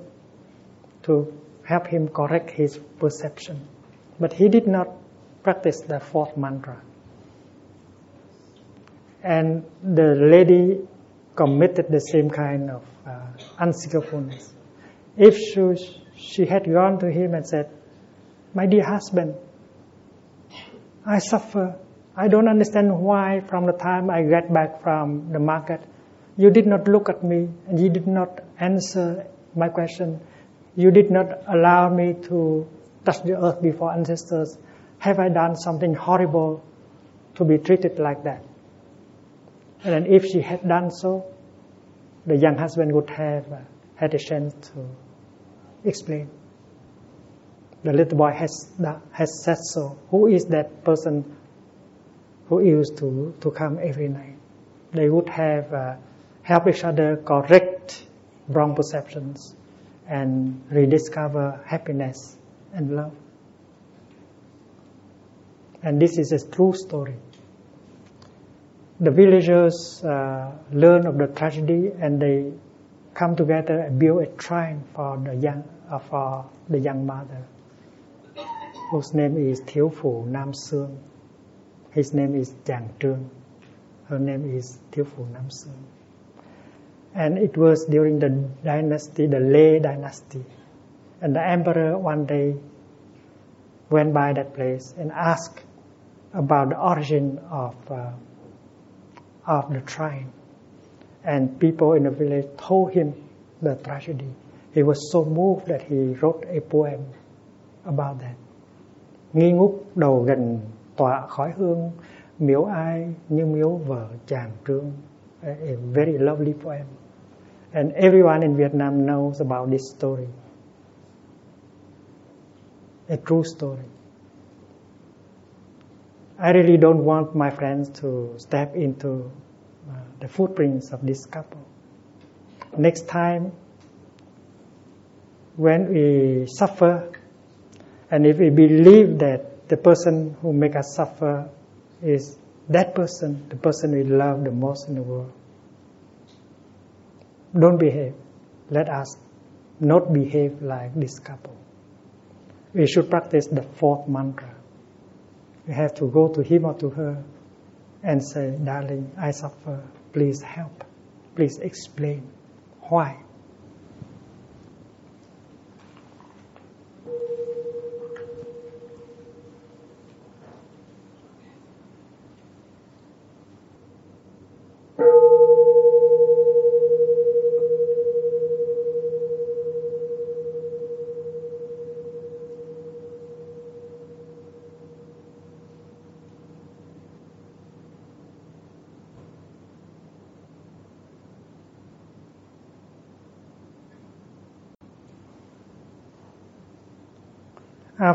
to help him correct his perception. But he did not practice the fourth mantra. and the lady committed the same kind of uh, unskillfulness. If she, she had gone to him and said, My dear husband, I suffer. I don't understand why from the time I get back from the market, you did not look at me and you did not answer my question. You did not allow me to touch the earth before ancestors. Have I done something horrible to be treated like that? And if she had done so, the young husband would have uh, had a chance to explain. The little boy has, has said so. Who is that person who used to, to come every night? They would have uh, helped each other correct wrong perceptions and rediscover happiness and love. And this is a true story. The villagers uh, learn of the tragedy and they come together and build a shrine for the young, uh, for the young mother whose name is Thiếu Phụ Nam Xương. His name is Chàng Trương. Her name is Thiếu Phụ Nam Xương. And it was during the dynasty, the Lê dynasty. And the emperor one day went by that place and asked about the origin of, uh, of the shrine. And people in the village told him the tragedy. He was so moved that he wrote a poem about that. nghi ngút đầu gần tọa khói hương miếu ai như miếu vợ chàng trương a very lovely poem and everyone in Vietnam knows about this story a true story I really don't want my friends to step into uh, the footprints of this couple next time when we suffer And if we believe that the person who make us suffer is that person, the person we love the most in the world, don't behave. Let us not behave like this couple. We should practice the fourth mantra. We have to go to him or to her and say, Darling, I suffer. Please help. Please explain why.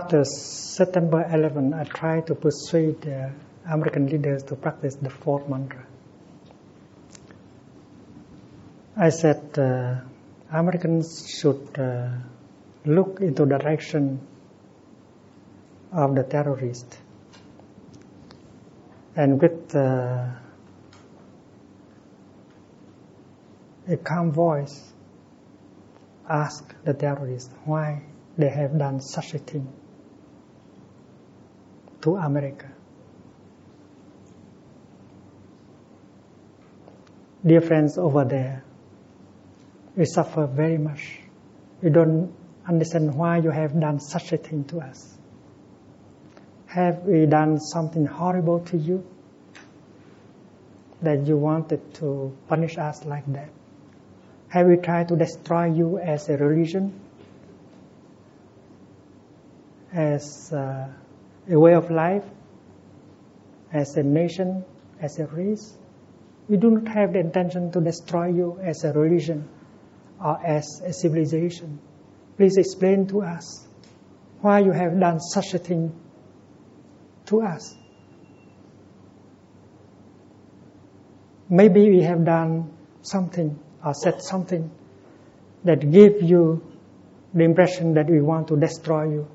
After September 11, I tried to persuade uh, American leaders to practice the fourth mantra. I said uh, Americans should uh, look into the direction of the terrorist and with uh, a calm voice ask the terrorist why they have done such a thing to America. Dear friends over there, we suffer very much. We don't understand why you have done such a thing to us. Have we done something horrible to you that you wanted to punish us like that? Have we tried to destroy you as a religion? As uh, a way of life, as a nation, as a race. We do not have the intention to destroy you as a religion or as a civilization. Please explain to us why you have done such a thing to us. Maybe we have done something or said something that gave you the impression that we want to destroy you.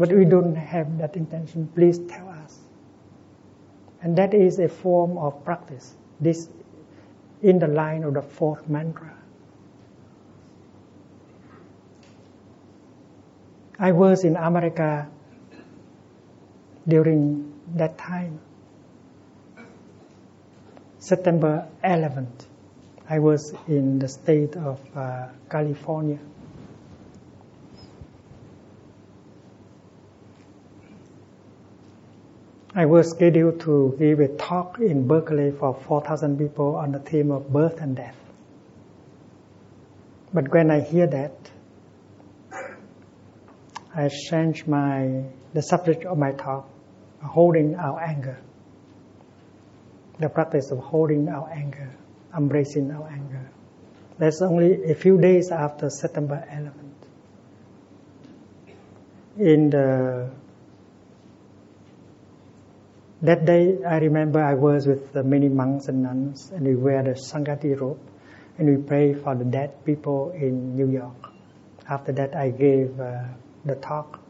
But we don't have that intention. Please tell us. And that is a form of practice. This in the line of the fourth mantra. I was in America during that time. September 11th, I was in the state of uh, California. I was scheduled to give a talk in Berkeley for 4,000 people on the theme of birth and death. But when I hear that, I change my the subject of my talk, holding our anger. The practice of holding our anger, embracing our anger. That's only a few days after September 11th. In the that day, I remember I was with many monks and nuns, and we wear the Sanghati robe, and we pray for the dead people in New York. After that, I gave uh, the talk.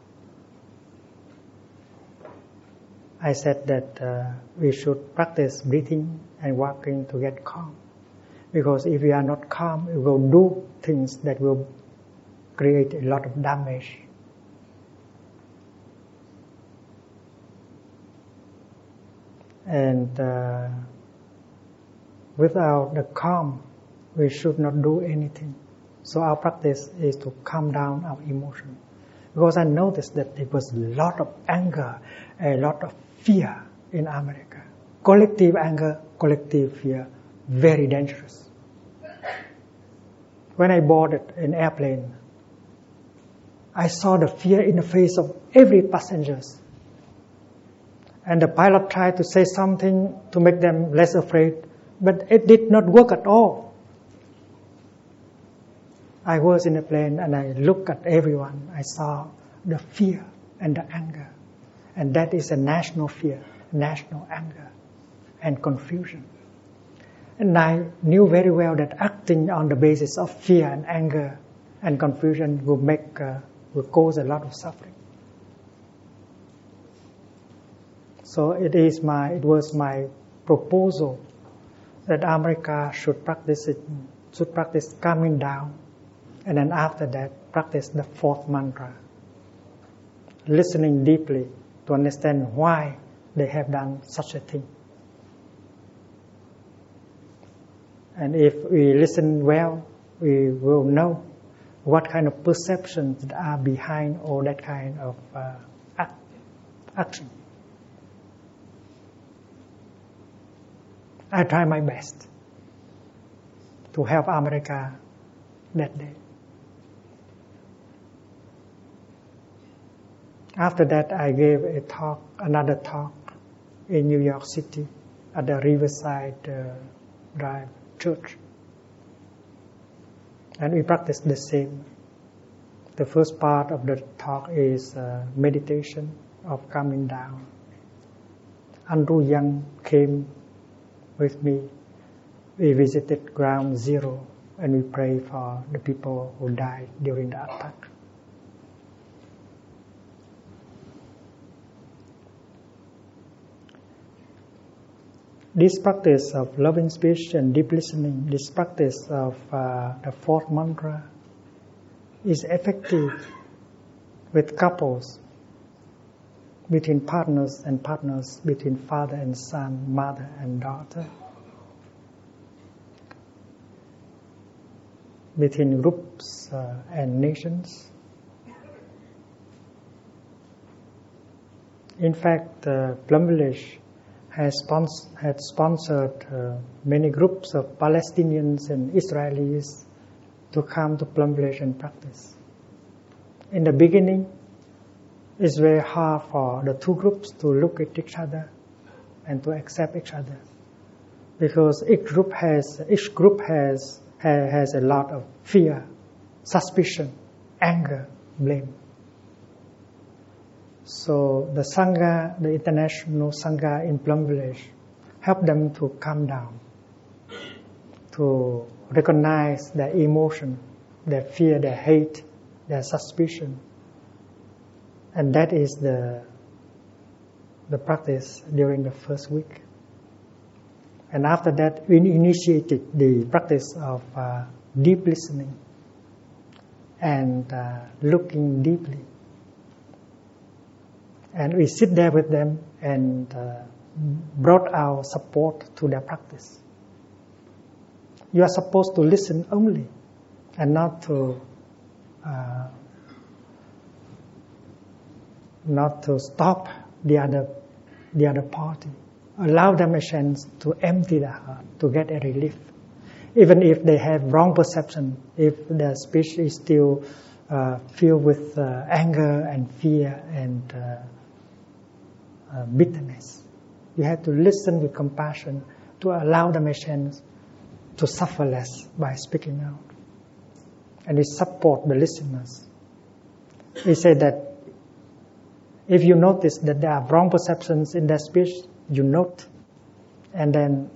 I said that uh, we should practice breathing and walking to get calm. Because if we are not calm, we will do things that will create a lot of damage and uh, without the calm, we should not do anything. So our practice is to calm down our emotion. Because I noticed that there was a lot of anger, a lot of fear in America. Collective anger, collective fear, very dangerous. When I boarded an airplane, I saw the fear in the face of every passengers and the pilot tried to say something to make them less afraid, but it did not work at all. I was in a plane and I looked at everyone. I saw the fear and the anger. And that is a national fear, national anger and confusion. And I knew very well that acting on the basis of fear and anger and confusion will make, uh, will cause a lot of suffering. So it is my, it was my proposal that America should practice it, should practice calming down, and then after that practice the fourth mantra, listening deeply to understand why they have done such a thing. And if we listen well, we will know what kind of perceptions are behind all that kind of uh, action. I try my best to help America that day. After that, I gave a talk, another talk in New York City at the Riverside uh, Drive Church. And we practiced the same. The first part of the talk is uh, meditation of coming down. Andrew Young came with me. We visited ground zero and we pray for the people who died during the attack. This practice of loving speech and deep listening, this practice of uh, the fourth mantra, is effective with couples between partners and partners, between father and son, mother and daughter, between groups uh, and nations. In fact, uh, Plum Village has spons- sponsored uh, many groups of Palestinians and Israelis to come to Plum Village and practice. In the beginning, it's very hard for the two groups to look at each other and to accept each other because each group has each group has has a lot of fear, suspicion, anger, blame. So the sangha, the international sangha in Plum Village, help them to calm down, to recognize their emotion, their fear, their hate, their suspicion, and that is the the practice during the first week. And after that, we initiated the practice of uh, deep listening and uh, looking deeply. And we sit there with them and uh, brought our support to their practice. You are supposed to listen only and not to uh, not to stop the other the other party. Allow them a chance to empty their heart, to get a relief. Even if they have wrong perception, if their speech is still uh, filled with uh, anger and fear and uh, uh bitterness, you have to listen with compassion to allow the a chance to suffer less by speaking out. And we support the listeners. We say that if you notice that there are wrong perceptions in their speech, you note. And then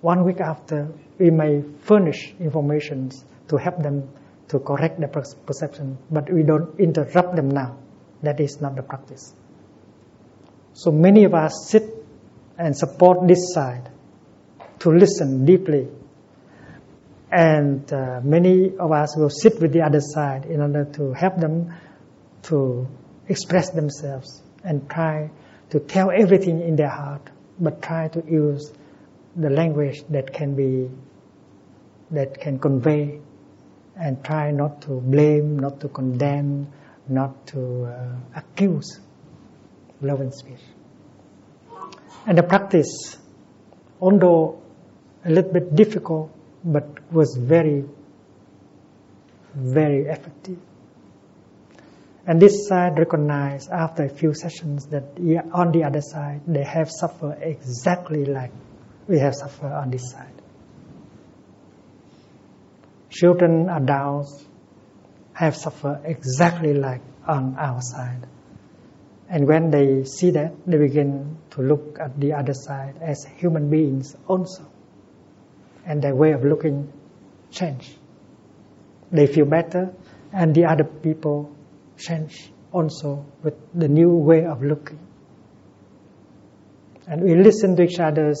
one week after, we may furnish information to help them to correct the perception, but we don't interrupt them now. That is not the practice. So many of us sit and support this side to listen deeply. And uh, many of us will sit with the other side in order to help them to express themselves and try to tell everything in their heart, but try to use the language that can be, that can convey and try not to blame, not to condemn, not to uh, accuse love and speech. And the practice, although a little bit difficult, but was very, very effective. And this side recognized after a few sessions that on the other side they have suffered exactly like we have suffered on this side. Children, adults have suffered exactly like on our side. And when they see that, they begin to look at the other side as human beings also. And their way of looking change. They feel better, and the other people change also with the new way of looking. And we listen to each other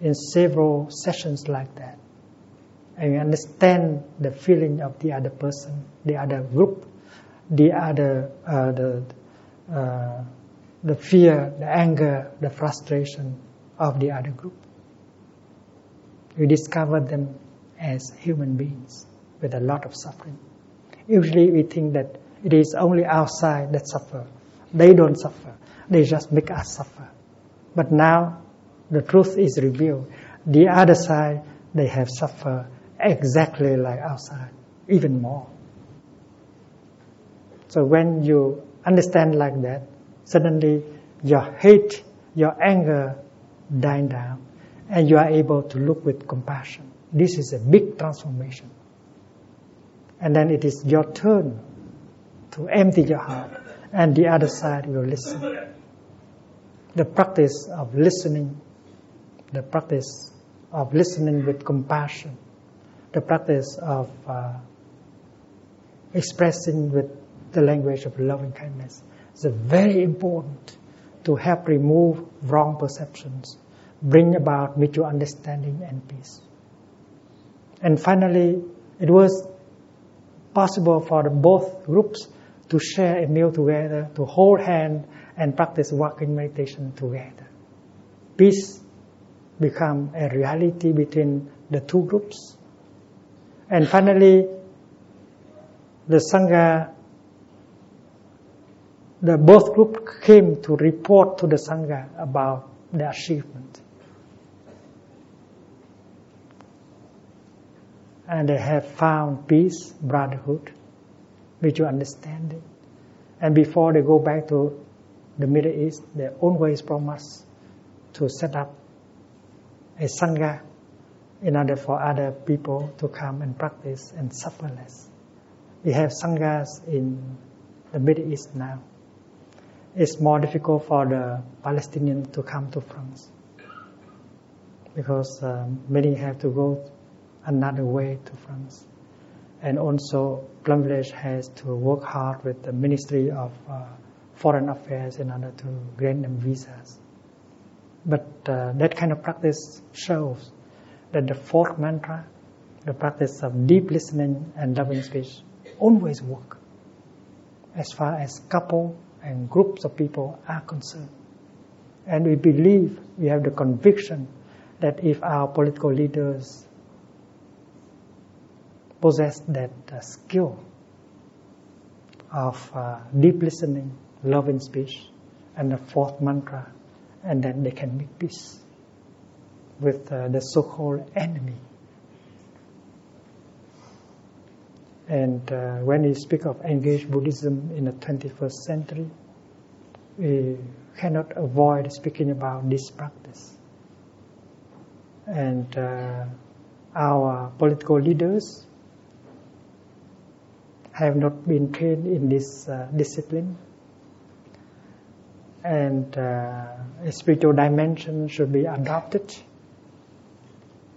in several sessions like that. And we understand the feeling of the other person, the other group, the other, uh, the, uh, the fear, the anger, the frustration of the other group. We discover them as human beings with a lot of suffering. Usually we think that it is only outside that suffer. They don't suffer. They just make us suffer. But now the truth is revealed. The other side, they have suffered exactly like outside, even more. So when you understand like that, suddenly your hate, your anger die down, and you are able to look with compassion. This is a big transformation. And then it is your turn to empty your heart, and the other side will listen. The practice of listening, the practice of listening with compassion, the practice of uh, expressing with the language of loving kindness is very important to help remove wrong perceptions, bring about mutual understanding and peace. And finally, it was possible for both groups to share a meal together, to hold hand and practice walking meditation together. Peace become a reality between the two groups. And finally, the Sangha, the both group came to report to the Sangha about the achievement. And they have found peace, brotherhood, mutual understanding. And before they go back to the Middle East, they always promise to set up a sangha in order for other people to come and practice and suffer less. We have sanghas in the Middle East now. It's more difficult for the Palestinians to come to France because um, many have to go another way to France and also Plum Village has to work hard with the Ministry of uh, Foreign Affairs in order to grant them visas. But uh, that kind of practice shows that the fourth mantra, the practice of deep listening and loving speech, always work as far as couple and groups of people are concerned. And we believe, we have the conviction that if our political leaders possess that uh, skill of uh, deep listening, loving speech, and the fourth mantra, and then they can make peace with uh, the so-called enemy. And uh, when we speak of engaged Buddhism in the 21st century, we cannot avoid speaking about this practice. And uh, our political leaders have not been trained in this uh, discipline. And uh, a spiritual dimension should be adopted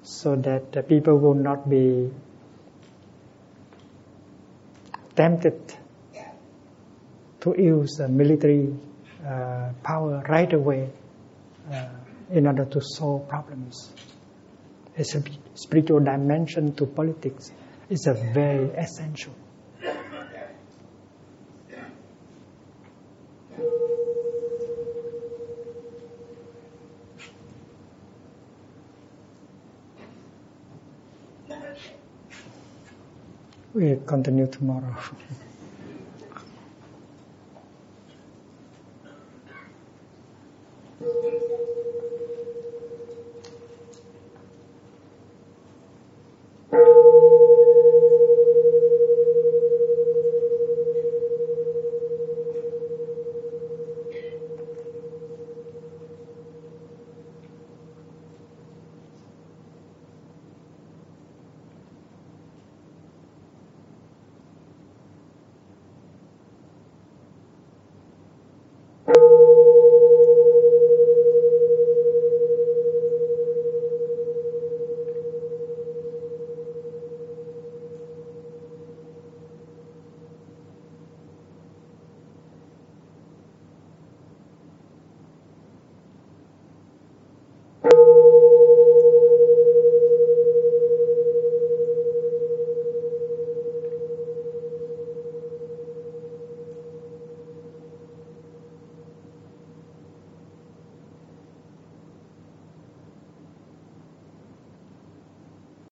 so that the people will not be tempted to use military uh, power right away uh, in order to solve problems. A spiritual dimension to politics is a very essential. We continue tomorrow.